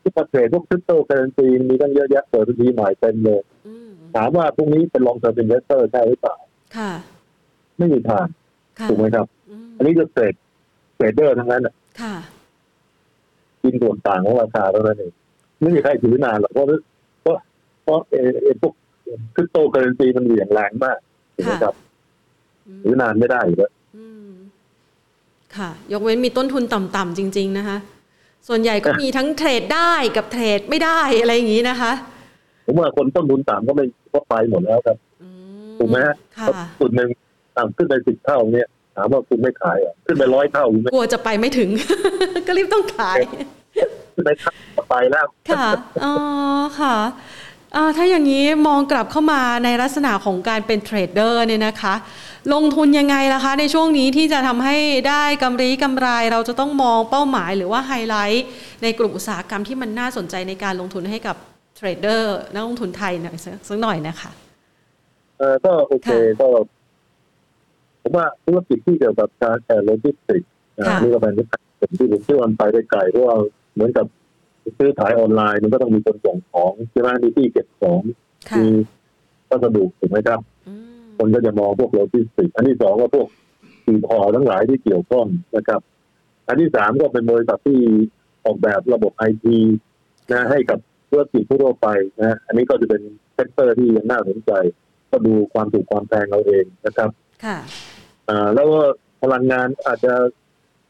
ที่ประเทศพวกคริปโตเคอเรนซีมีตั้งเยอะแยะเปิดบัญชีใหม่เต็มเลยอืมถามว่าพวกนี้เป็น long term investor ใช่หรือเปล่าค่ะไม่มีทางค่ะถูกไหมครับอืมอันนี้ก็ trade trader ทั้งนั้นน่ะค่ะกินส่วนต่างของราคาเท่านั้นเองไม่มีใครถือนานหรอกเพราะเพราะเพราะเออเออพวกคริปโตเคอเรนซีมันเหวี่ยงแรงมากถูกไหมครับอืมถือนานไม่ได้อยู่แล้วอืม ค่ะ ยกเว้นมีต้นทุนต่ำๆจริง ๆ นะคะ ส่วนใหญ่ก็มีทั้งเทรดได้กับเทรดไม่ได้อะไรอย่างนี้นะคะ ผมว่าคนต้นทุนต่ำก็ไม่ก็ไปหมดแล้วครับอืถูกไหมฮะค่ะจุดหนึ่งต่ำขึ้นไปสิบเท่าเนี่ยถามว่าคุณไม่ขายอะขึ้นไปร้อยเท่าคุณไม่กลัวจะไปไม่ถึง ก็รีบต้องขายขึ้นไปเท่าก็ไปแล้วค่ะอ๋อค่ะอ่าถ้าอย่างนี้มองกลับเข้ามาในลักษณะของการเป็น trader เนี่ยนะคะ ลงทุนยังไงล่ะคะ ในช่วงนี้ที่จะทำให้ได้กำไรกำไร เราจะต้องมองเป้าหมายหรือว่าไฮไลท์ ในกลุ่มอุตสาหกรรมที่มันน่าสนใจในการลงทุนให้กับ trader นักลงทุนไทยหน่อยสักสักหน่อยนะคะเออก็โอเคก็ผมว่าธุรกิจที่เกี่ยวกับการ air logistics อ่าค่ะนี่ก็เป็นเป็นที่ผมเชื่อว่ามันไปได้ไกลเพราะว่าเหมือนกับซื้อขายออนไลน์มันก็ต้องมีคนส่งของใช่ไหมมีที่เก็บของค่ะมีวัสดุถูกไหมครับอืม คนก็จะมองพวกโลจิสติกส์อันที่สองก็พวกสีพอทั้งหลายที่เกี่ยวข้องนะครับ อันที่สามก็เป็นบริษัทที่ออกแบบระบบไอทีนะให้กับธุรกิจทั่วไปนะอันนี้ก็จะเป็น sector ที่ยังน่าสนใจ ก็ดูความถูกความแพงเอาเองนะครับค่ะอ่าแล้วก็พลังงานอาจจะ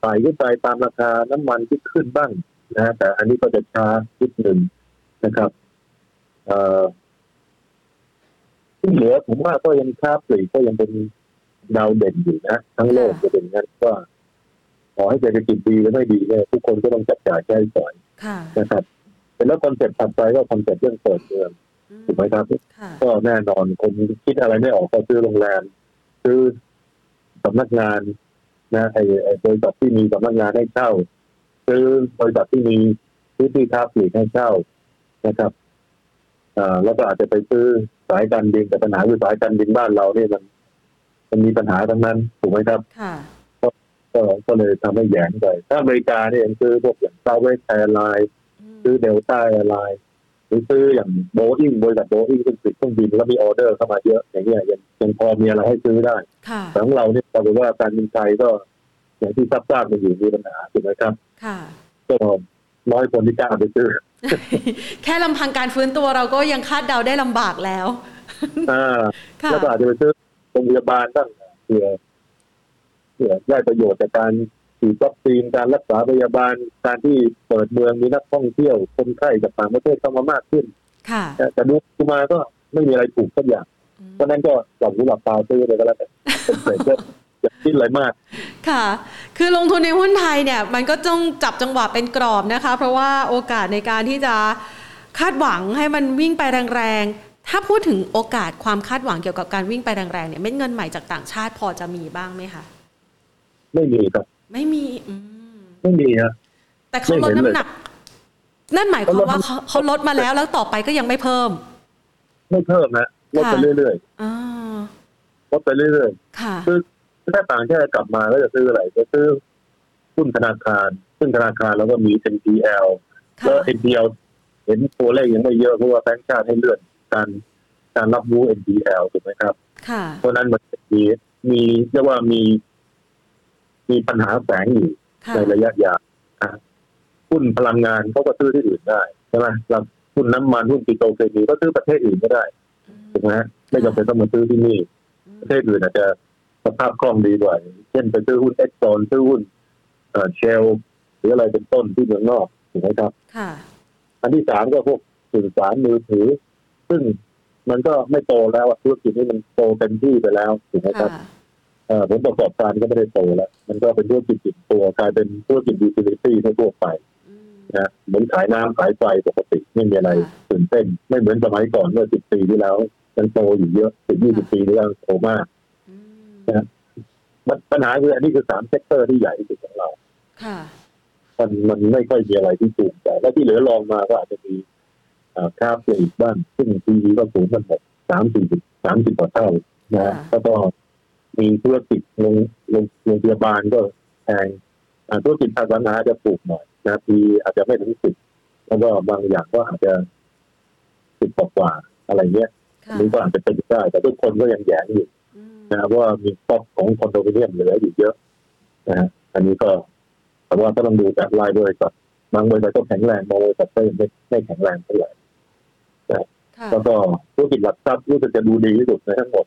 ไต่ขึ้นไปตามราคาน้ำมันที่ขึ้นบ้างนะแต่อันนี้ก็จะช้านิดหนึ่งนะครับเอ่อ ที่เหลือผมว่าก็ยังค้าปลีกก็ยังเป็นดาวเด่นอยู่นะทั้งโลกจะเป็นอย่างนั้นว่าขอให้เศรษฐกิจดีหรือไม่ดีเนี่ยทุกคนก็ต้องจับจ่ายใช้สอยค่ะนะครับแต่แล้ว concept ถัดไปก็ concept เรื่องเปิดเมืองอืมถูกไหมครับค่ะก็แน่นอนคนคิดอะไรไม่ออกก็ซื้อโรงแรมซื้อสำนักงานนะไอ้ไอ้บริษัทที่มีสำนักงานให้เช่าซื้อบริษัทที่มีพื้นที่ค้าปลีกให้เช่านะครับอ่าแล้วก็อาจจะไปซื้อ สายการบินแต่ปัญหาคือสายการบินบ้านเราเนี่ยมันมันมีปัญหาทั้งนั้นถูกไหมครับค่ะก็ก็เลยทำให้แหยงไปถ้าอเมริกาเนี่ยยังซื้อพวกอย่าง Southwest Airlines ซื้อ Delta Airlinesหรือซื้ออย่างโบอิงบริษัทโบอิงซึ่งผลิตเครื่องบินแล้วมีออเดอร์เข้ามาเยอะอย่างเงี้ยยังยังพอมีอะไรให้ซื้อได้ค่ะแต่ของเราเนี่ยปรากฏว่าการบินไทยก็ อย่างที่ทราบทราบกันอยู่มีปัญหาถูกไหมครับ ค่ะก็น้อยคนที่กล้าไปซื้อ แค่ลำพังการฟื้นตัวเราก็ยังคาดเดาได้ลำบากแล้วอ่าค่ะแล้วก็อาจจะไปซื้อโรงพยาบาลบ้างเผื่อเผื่อได้ประโยชน์จากการฉีดวัคซีนการรักษาพยาบาลการที่เปิดเมืองมีนักท่องเที่ยวคนไข้จากต่างประเทศเข้ามามากขึ้นค่ะแต่แต่ดูมาก็ไม่มีอะไรถูกสักอย่างอืมเพราะฉะนั้นก็หลับหูหลับตาซื้อเลยก็แล้วกันเป็นเศษก็ อย่าคิดอะไรมาก ค่ะ คือลงทุนในหุ้นไทยเนี่ย มันก็ต้องจับจังหวะเป็นกรอบนะคะ เพราะว่าโอกาสในการที่จะคาดหวังให้มันวิ่งไปแรงๆ ถ้าพูดถึงโอกาสความคาดหวังเกี่ยวกับการวิ่งไปแรงๆเนี่ยเม็ดเงินใหม่จากต่างชาติพอจะมีบ้างไหมคะไม่มีครับ ไม่มี อืมไม่มีฮะแต่เขาลดไม่เห็นเลยน้ำหนัก นั่นหมายความว่าเขาลดเขาเขาลดมาแล้วแล้วต่อไปก็ยังไม่เพิ่ม ไม่เพิ่มนะลดไปค่ะเรื่อยอ่าๆลดไปเรื่อยค่ะๆคือ ถ้าต่างชาติกลับมาก็จะซื้ออะไรจะซื้อหุ้นธนาคาร ซึ่งธนาคารแล้วก็มี NPL ค่ะแล้ว NPL เห็นตัวเลขยังไม่เยอะเพราะว่าแบงก์ชาติให้เลื่อนการการรับรู้ NPL ถูกไหมครับค่ะเพราะฉะนั้นมันมีมีเรียกว่ามีมีปัญหาแฝงอยู่ค่ะในระยะยาวอะหุ้นพลังงานเขาก็ซื้อที่อื่นได้ใช่ไหมแล้วหุ้นน้ำมันหุ้นปิโตรเคมีก็ซื้อประเทศอื่นก็ได้ถูกไหมฮะไม่จำเป็นต้องมาซื้อที่นี่ ประเทศอื่นอาจจะ สภาพคล่องดีกว่าเช่นไปซื้อหุ้นเอ็กซอนซื้อหุ้นเอ่อเชลหรืออะไรเป็นต้นที่เมืองนอกถูกไหมครับค่ะอันที่สามก็พวกสื่อสารมือถือ ซึ่งมันก็ไม่โตแล้วอะธุรกิจนี้มันโตเต็มที่ไปแล้วถูกไหมครับค่ะเอ่อผลประกอบการก็ไม่ได้โตแล้ว มันก็เป็นธุรกิจอิ่มตัวกลายเป็นธุรกิจ utility ทั่วไปอืมนะเหมือนขายน้ำขายไฟปกติไม่มีอะไรค่ะตื่นเต้น ไม่เหมือนสมัยก่อนเมื่อสิบปีที่แล้วยังโตอยู่เยอะสิบยี่สิบปีที่แล้วโตมากอืม นะมันปัญหาคืออันนี้คือสาม sector ที่ใหญ่ที่สุดของเรา ค่ะ มันมันไม่ค่อยมีอะไรที่จูงใจและที่เหลือรองมาก็อาจจะมีอ่าค่าปลีกบ้างซึ่งทีวีก็สูงกันหมดสามสี่สิบสามสิบกว่าเท่านะฮะค่ะแล้วก็มีธุรกิจโรงโรงโรงพยาบาลก็แพงอ่าธุรกิจอสังหาจะถูกหน่อยนะทีอาจจะไม่ถึงสิบแล้วก็บางอย่างก็อาจจะสิบกว่าๆอะไรเงี้ยอัค่ะนนี้ก็อาจจะเป็นได้ แต่ทุกคนก็ยังแยงอยู่อืม นะเพราะว่ามีสต็อกของคอนโดมิเนียมเหลืออยู่เยอะนะฮะอันนี้ก็แต่ว่าก็ต้องดูจากรายบริษัทบางบริษัทก็แข็งแรงบางบริษัทก็ยังไม่ไม่แข็งแรงเท่าไหร่ค่ะแล้วก็ธุรกิจหลักทรัพย์รู้สึกจะดูดีที่สุดในทั้งหมด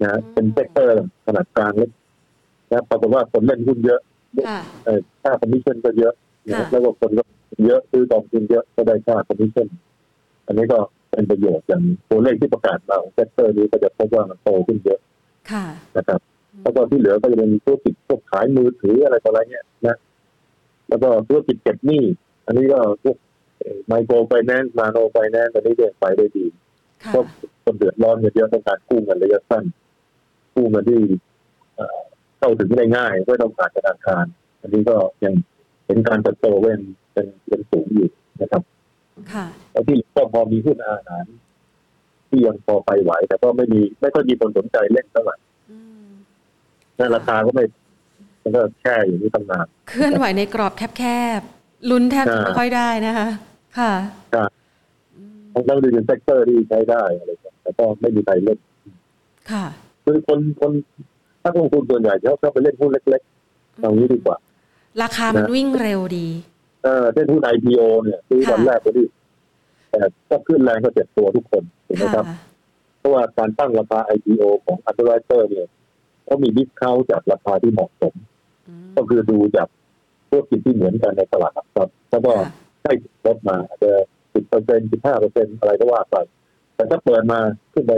นะฮะอืมเป็น sector ขนาดกลางเล็กนะปรากฏว่าคนเล่นหุ้นเยอะค่ะเออค่าคอมมิชชั่นก็เยอะนะค่ะแล้วก็คนก็เยอะซื้อกองทุนเยอะก็ได้ค่าคอมมิชชั่นอันนี้ก็ เป็นประโยชน์อย่างตัวเลขที่ประกาศมาของ sector นี้ก็จะพบว่ามันโตขึ้นเยอะค่ะนะครับแล้วก็ที่เหลือก็จะเป็นธุรกิจพวกขายมือถืออะไรต่ออะไรเงี้ยนะแล้วก็ธุรกิจเก็บหนี้อันนี้ก็พวก microfinance nanofinance อันนี้เดินไปได้ดีค่ะก็คนเดือดร้อนกันเยอะต้องการกู้เงินระยะสั้นกู้เงินที่เอ่อเข้าถึงได้ง่ายไม่ต้องผ่านธนาคาร อันนี้ก็ยังเห็นการเติบโตก็ยังเป็นเป็นสูงอยู่นะครับค่ะ แล้วที่ก็พอมีหุ้นอาหาร ที่ยังพอไปไหว แต่ก็ไม่มีไม่ค่อยมีคนสนใจเล่นเท่าไหร่อืมนั่นราคาก็ไม่มันก็แค่อยู่นี่ตั้งนานเคลื่อนไหวในกรอบแคบๆลุ้นแทบจะอ่าไม่ค่อยได้นะคะ ค่ะทั้งทั้งดูเป็น sector ที่ใช้ได้อะไรเงี้ยแต่ก็ไม่มีใครเล่นค่ะคือคนคนถ้าลงทุนส่วนใหญ่เขาชอบไปเล่นหุ้นเล็กๆเอางี้ดีกว่า ราคามันนะวิ่งเร็วดี เออเช่นหุ้น IPO เนี่ยซื้อค่ะวันแรกก็ดีแต่ก็ขึ้นแรงก็เจ็บตัวทุกคนถูกไหมค่ะครับ เพราะว่าการตั้งราคา IPO ของ underwriter เนี่ยเขามีดิสเคาจากราคาที่เหมาะสมอืมก็คือดูจากธุรกิจที่เหมือนกันในตลาดหลักทรัพย์แล้วก็ค่ะให้ลดมาอาจจะสิบเปอร์เซ็นต์สิบห้าเปอร์เซ็นต์อะไรก็ว่าไป แต่ถ้าเปิดมาขึ้นไป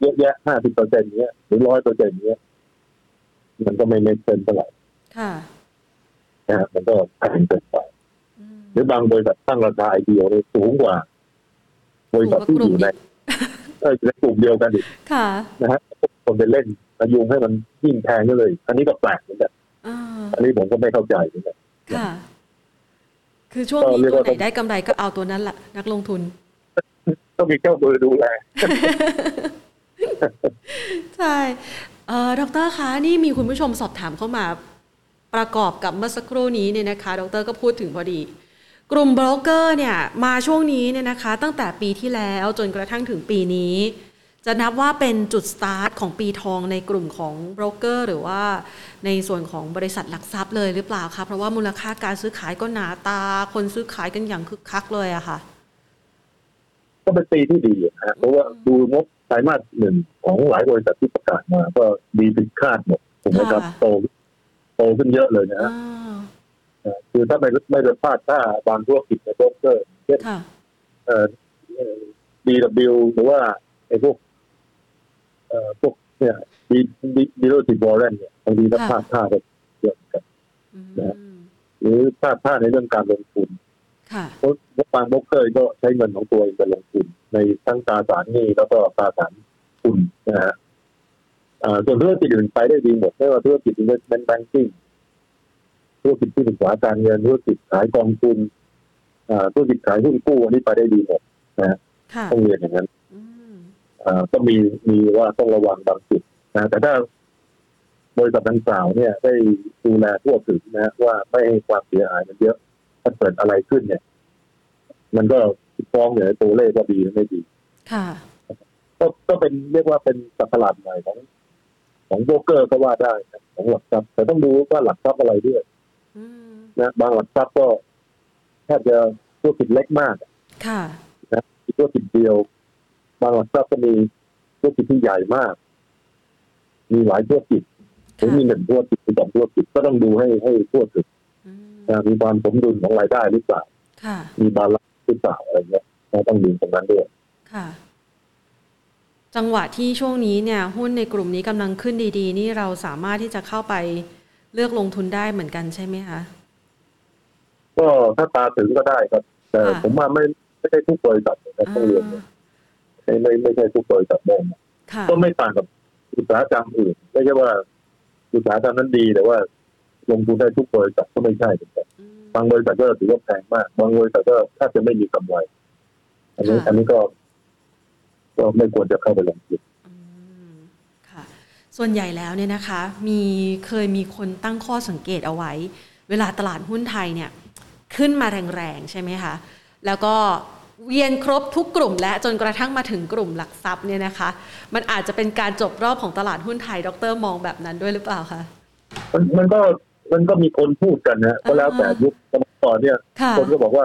เยอะแยะห้าสิบเปอร์เซ็นต์เนี้ยหรือร้อยเปอร์เซ็นต์เนี้ยมันก็ไม่เมกเซนเท่าไหร่ค่ะนะฮะมันก็แพงเกินไปอืม หรือบางบริษัทตั้งราคา IPO เนี่ยสูงกว่า บริษัทที่อยู่ในเออในกลุ่มเดียวกันอีกค่ะนะฮะคนไปเล่นอายุงให้มันยิ่งแพงก็เลย อันนี้ก็แปลกเหมือนกันอ่าอันนี้ผมก็ไม่เข้าใจเหมือนกันค่ะ คือช่วงนี้ก็เรียกตัวว่าไหนได้กำไรก็เอาตัวนั้นแหละนักลงทุน ต้องมีเจ้ามือดูแลใช่เอ่อดรคะนี่มีคุณผู้ชมสอบถามเข้ามาประกอบกับเมื่อสักครู่นี้เนี่ยนะคะ ดรก็พูดถึงพอดี กลุ่มโบรกเกอร์เนี่ยมาช่วงนี้เนี่ยนะคะ ตั้งแต่ปีที่แล้วจนกระทั่งถึงปีนี้ จะนับว่าเป็นจุดสตาร์ทของปีทองในกลุ่มของโบรกเกอร์หรือว่าในส่วนของบริษัทหลักทรัพย์เลยหรือเปล่าคะเพราะว่ามูลค่าการซื้อขายก็หนาตา คนซื้อขายกันอย่างคึกคักเลยอะค่ะก็เป็นปีที่ดีนะฮะเพราะว่าดูงบไตรมาสหนึ่งของหลายบริษัทที่ประกาศมา ก็ดีผิดคาดหมดถูกไหมครับค่ะโตโตขึ้นเยอะเลยนะอ่าฮะเอ่อ คือถ้าไม่ไม่ได้พลาดถ้าบางธุรกิจในโบรกเกอร์เช่นค่ะเอ่อ DW หรือว่าไอ้พวกเอ่อพวกเนี่ยดีดีดีโรติบอลเลนเนี่ยบางทีถ้าพลาดท่าก็เยอะเหมือนกันอืมนะหรือพลาดท่าในเรื่องการลงทุนค่ะเพราะเพราะบางโบรกเกอร์ก็ใช้เงินของตัวเองไปลงทุน ในทั้งตราสารหนี้แล้วก็ตราสารทุนนะฮะอ่าส่วนธุรกิจอื่นไปได้ดีหมดไม่ว่าธุรกิจ investment banking ธุรกิจที่ปรึกษาการเงินธุรกิจขายกองทุนอ่าธุรกิจขายหุ้นกู้อันนี้ไปได้ดีหมดค่ะต้องเรียนอย่างนั้นอืมอ่าก็มีมีว่าต้องระวังบางจุดนะแต่ถ้าบริษัทดังกล่าวเนี่ย ได้ดูแลทั่วถึงนะว่าไม่ให้ความเสียหายมันเยอะ ถ้าเกิดอะไรขึ้นเนี่ย มันก็ฟ้องเนี่ยตัวเลขว่าดีหรือไม่ดี ค่ะก็ก็เป็นเรียกว่าเป็นสัตลาดใหม่ของ ของโบรกเกอร์ก็ว่าได้นะของหลักทรัพย์แต่ต้องดูว่าหลักทรัพย์อะไรด้วยอืม นะบางหลักทรัพย์ก็แทบจะธุรกิจเล็กมากค่ะนะมีธุรกิจเดียว บางหลักทรัพย์ก็มีธุรกิจที่ใหญ่มาก มีหลายธุรกิจหรือมีหนึ่งธุรกิจหรือสองธุรกิจก็ต้องดูให้ให้ทั่วถึงอืมนะมีความสมดุลของรายได้หรือเปล่าค่ะมี balance หรือเปล่าอะไรเงี้ยนะต้องดูตรงนั้นด้วยค่ะจังหวะที่ช่วงนี้เนี่ย หุ้นในกลุ่มนี้กำลังขึ้นดี ๆ นี่เราสามารถที่จะเข้าไป เลือกลงทุนได้เหมือนกันใช่ไหมคะก็ถ้าตาถึงก็ได้ครับ แต่ค่ะผมว่าไม่ไม่ได้ทุกบริษัทนะครับต้องเรียนอ่าไม่ไม่ไม่ใช่ทุกบริษัทได้ค่ะก็ไม่ต่างกับอุตสาหกรรมอื่นไม่ใช่ว่าอุตสาหกรรมนั้นดีแต่ว่า ลงทุนได้ทุกบริษัทก็ไม่ใช่เหมือนกันอืมบางบริษัทก็ถือว่าแพงมากบางบริษัทก็แทบจะไม่มีกำไรอันนี้ค่ะอันนี้ก็ ก็ไม่ควรจะเข้าไปลงทุนอืมค่ะ ส่วนใหญ่แล้วเนี่ยนะคะมีเคยมีคนตั้งข้อสังเกตเอาไว้ เวลาตลาดหุ้นไทยเนี่ยขึ้นมาแรงๆใช่ไหมคะแล้วก็เวียนครบทุกกลุ่มและจนกระทั่งมาถึงกลุ่มหลักทรัพย์เนี่ยนะคะ มันอาจจะเป็นการจบรอบของตลาดหุ้นไทยดรมองแบบนั้นด้วยหรือเปล่าคะมันมันก็มันก็มีคนพูดกันนะก็แล้วแต่ยุคสมัยก่อนเนี่ยค่ะคนก็บอกว่า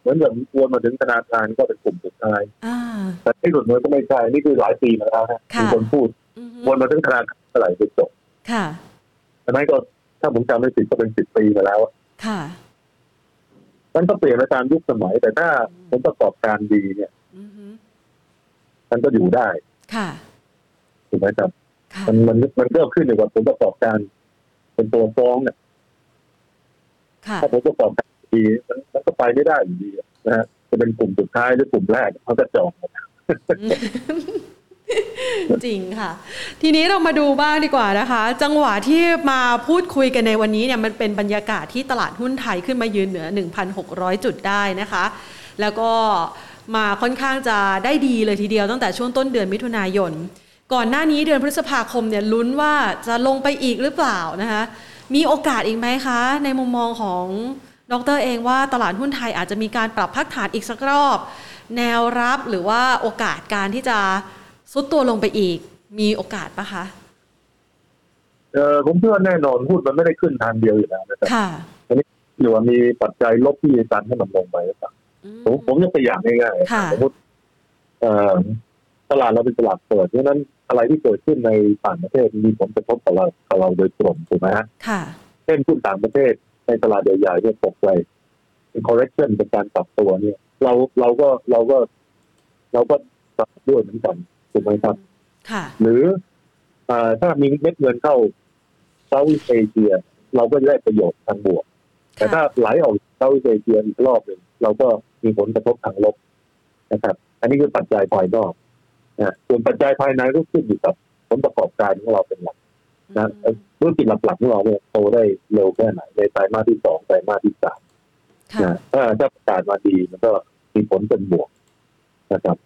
เหมือนกับวนมาถึงธนาคารก็เป็นกลุ่มสุดท้ายอ่าแต่ที่สุดมันก็ไม่ใช่นี่คือหลายปีมาแล้วนะค่ะมีคนพูดอือฮึ วนมาถึงธนาคารเท่าไหร่ไปจบค่ะอันนั้นก็ถ้าผมจำไม่ผิดก็เป็นสิบปีมาแล้วค่ะมันก็เปลี่ยนไปตามยุคสมัย แต่ถ้าผลประกอบการดีเนี่ยอือฮึมันก็อยู่ได้ ค่ะถูกไหมครับค่ะมันมันมันก็ขึ้นอยู่กับผลประกอบการ เป็นตัวฟ้องเนี่ยค่ะถ้าผลประกอบการดีมันมันก็ไปไม่ได้อยู่ดีนะฮะจะเป็นกลุ่มสุดท้ายหรือกลุ่มแรกเขาจะจองหมด จริงค่ะ ทีนี้เรามาดูบ้างดีกว่านะคะ จังหวะที่มาพูดคุยกันในวันนี้เนี่ยมันเป็นบรรยากาศที่ตลาดหุ้นไทยขึ้นมายืนเหนือ 1,600 จุดได้นะคะ แล้วก็มาค่อนข้างจะได้ดีเลยทีเดียวตั้งแต่ช่วงต้นเดือนมิถุนายน ก่อนหน้านี้เดือนพฤษภาคมเนี่ยลุ้นว่าจะลงไปอีกหรือเปล่านะคะ มีโอกาสอีกไหมคะ ในมุมมองของดรเองว่าตลาดหุ้นไทยอาจจะมีการปรับพักฐานอีกสักรอบ แนวรับหรือว่าโอกาสการที่จะ ซุดตัวลงไปอีก มีโอกาสปะคะเออผมเชื่อแน่นอนหุ้นมันไม่ได้ขึ้นทางเดียวอยู่แล้วนะครับค่ะหรือว่ามีปัจจัยลบที่ดันให้มันลงไปหรือเปล่าอืมผมผมยกตัวอย่างง่ายๆค่ะสมมติเอ่อตลาดเราเป็นตลาดเปิดเพราะฉะนั้นอะไรที่เกิดขึ้นในต่างประเทศมีผลกระทบกับเรากับเราโดยตรงถูกไหมฮะค่ะเช่นหุ้นต่างประเทศในตลาดใหญ่ๆเนี่ยตกไปเป็น correction เป็นการปรับตัวเนี่ย เราเราก็เราก็ เราก็ปรับด้วยเหมือนกัน ถูกไหมครับ ค่ะ หรือเอ่อถ้ามีเม็ดเงินเข้าเซาท์เอเชีย เราก็จะได้ประโยชน์ทางบวก แต่ถ้าไหลออกเซาท์เอเชียอีกรอบหนึ่งเราก็มีผลกระทบทางลบนะครับ อันนี้คือปัจจัยภายนอกนะส่วนปัจจัยภายในก็ขึ้นอยู่กับผลประกอบการของเราเป็นหลักนะธุรกิจหลักๆของเราเนี่ยโตได้เร็วแค่ไหนในไตรมาสที่สองไตรมาสที่สามค่ะนะถ้าถ้าประกาศมาดีมันก็มีผลเป็นบวกนะครับ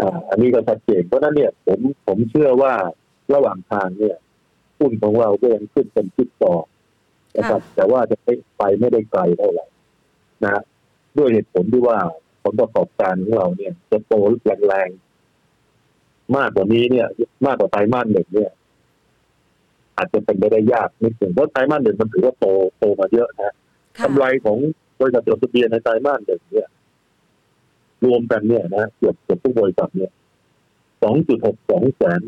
อ่าอันนี้ก็ชัดเจนเพราะฉะนั้นเนี่ยผมผมเชื่อว่าระหว่างทางเนี่ยหุ้นของเราก็ยังขึ้นเป็นชิดต่อนะครับแต่ว่าจะไม่ไปไม่ได้ไกลเท่าไหร่นะฮะด้วยเหตุผลที่ว่าผลประกอบการของเราเนี่ย จะโตแรงๆมากกว่านี้เนี่ย มากกว่าไตรมาสหนึ่งเนี่ย อาจจะเป็นไปได้ยากนิดหนึ่งเพราะไตรมาสหนึ่งมันถือว่าโตโตมาเยอะนะค่ะกำไรของบริษัทจดทะเบียนในไตรมาสหนึ่งเนี่ย รวมกันเนี่ยนะเกือบเกือบทุกบริษัทเนี่ยสองจุดหกสองแสน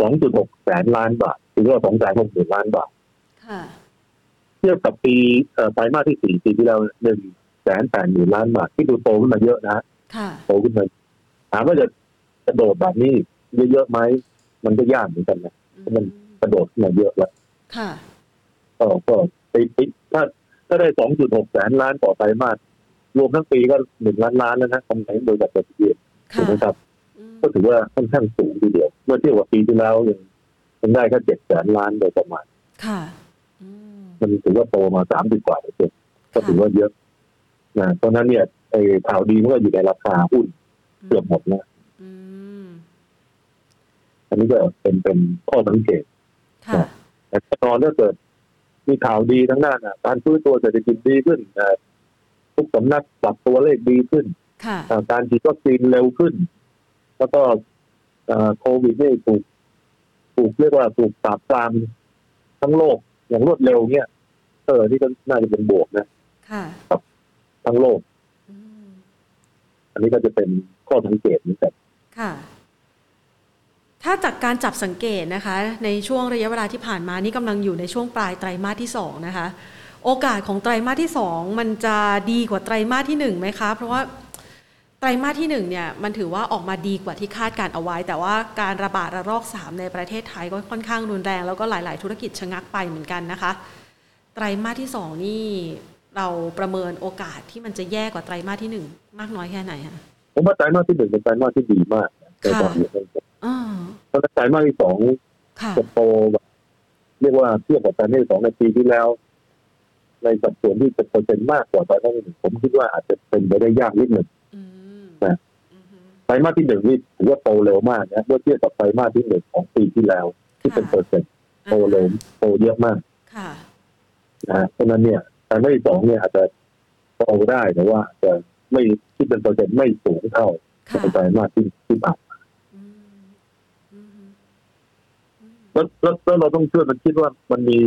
สองจุดหกแสนล้านบาทหรือว่าสองแสนหกหมื่นล้านบาทค่ะเทียบกับปีเอ่อไตรมาสที่สี่ปีที่แล้วหนึ่งแสนแปดหมื่นล้านบาทที่ดูโตขึ้นมาเยอะนะค่ะโตขึ้นมาถามว่าจะกระโดดแบบนี้เยอะๆไหมมันก็ยากเหมือนกันนะมันกระโดดขึ้นมาเยอะแล้วค่ะก็ก็ไปไปถ้าถ้าได้สองจุดหกแสนล้านต่อไตรมาส รวมทั้งปีก็หนึ่งล้านล้านแล้วนะกำไรบริษัทจดทะเบียนถูกค่ะไหมครับอืมก็ถือว่าค่อนข้างสูงทีเดียว เมื่อเทียบกับปีที่แล้วยังยังได้แค่เจ็ดแสนล้านโดยประมาณค่ะอืมมันถือว่าโตมาสามสิบกว่าเปอร์เซ็นต์ก็ถือว่าเยอะนะเพราะฉะนั้นเนี่ยไอ้ข่าวดีมันก็อยู่ในราคาหุ้นเกือบหมดนะอืมอันนี้ก็เป็นเป็นข้อสังเกตค่ะแต่แน่นอนถ้าเกิดมีข่าวดีทั้งด้านอะการฟื้นตัวเศรษฐกิจดีขึ้นอะ ทุกสำนักปรับตัวเลขดีขึ้นค่ะอะการฉีดวัคซีนเร็วขึ้น แล้วก็อะโควิดนี่ถูกถูกเรียกว่าถูกปราบปรามทั้งโลกอย่างรวดเร็วเนี่ย เออนี่ก็น่าจะเป็นบวกนะค่ะทั้งโลกอืมอันนี้ก็จะเป็นข้อสังเกตเหมือนกันค่ะ ถ้าจากการจับสังเกตนะคะ ในช่วงระยะเวลาที่ผ่านมานี่กำลังอยู่ในช่วงปลายไตรมาสที่สองนะคะ โอกาสของไตรมาสที่สองมันจะดีกว่าไตรมาสที่หนึ่งไหมคะ เพราะว่าไตรมาสที่หนึ่งเนี่ยมันถือว่าออกมาดีกว่าที่คาดการเอาไว้ แต่ว่าการระบาดระลอกสามในประเทศไทยก็ค่อนข้างรุนแรง แล้วก็หลาย ๆ ธุรกิจชะงักไปเหมือนกันนะคะ ไตรมาสที่สองนี่เราประเมินโอกาสที่มันจะแย่กว่าไตรมาสที่หนึ่งมากน้อยแค่ไหนคะผมว่าไตรมาสที่หนึ่งเป็นไตรมาสที่ดีมากนะในตอนนี้อ่าเพราะฉะนั้นไตรมาสที่สองค่ะจะโตแบบเรียกว่าเทียบกับไตรมาสที่สองในปีที่แล้ว ในสัดส่วนที่เป็นเปอร์เซ็นต์มากกว่าไตรมาสที่หนึ่งผมคิดว่าอาจจะเป็นไปได้ยากนิดหนึ่งอืมนะอือฮึไตรมาสที่หนึ่งนี่ถือว่าโตเร็วมากนะเมื่อเทียบกับไตรมาสที่หนึ่งของปีที่แล้ว ที่เป็นเปอร์เซ็นต์โตเร็วโตเยอะมากค่ะนะฮะเพราะฉะนั้นเนี่ยไตรมาสที่สองเนี่ยอาจจะโตได้แต่ว่าอาจจะไม่ที่เป็นเปอร์เซ็นต์ไม่สูงเท่าค่ะไตรมาสที่ที่ผ่านอืมอืมอืมแล้วแล้วแล้วเราต้องช่วยมันคิดว่ามันมี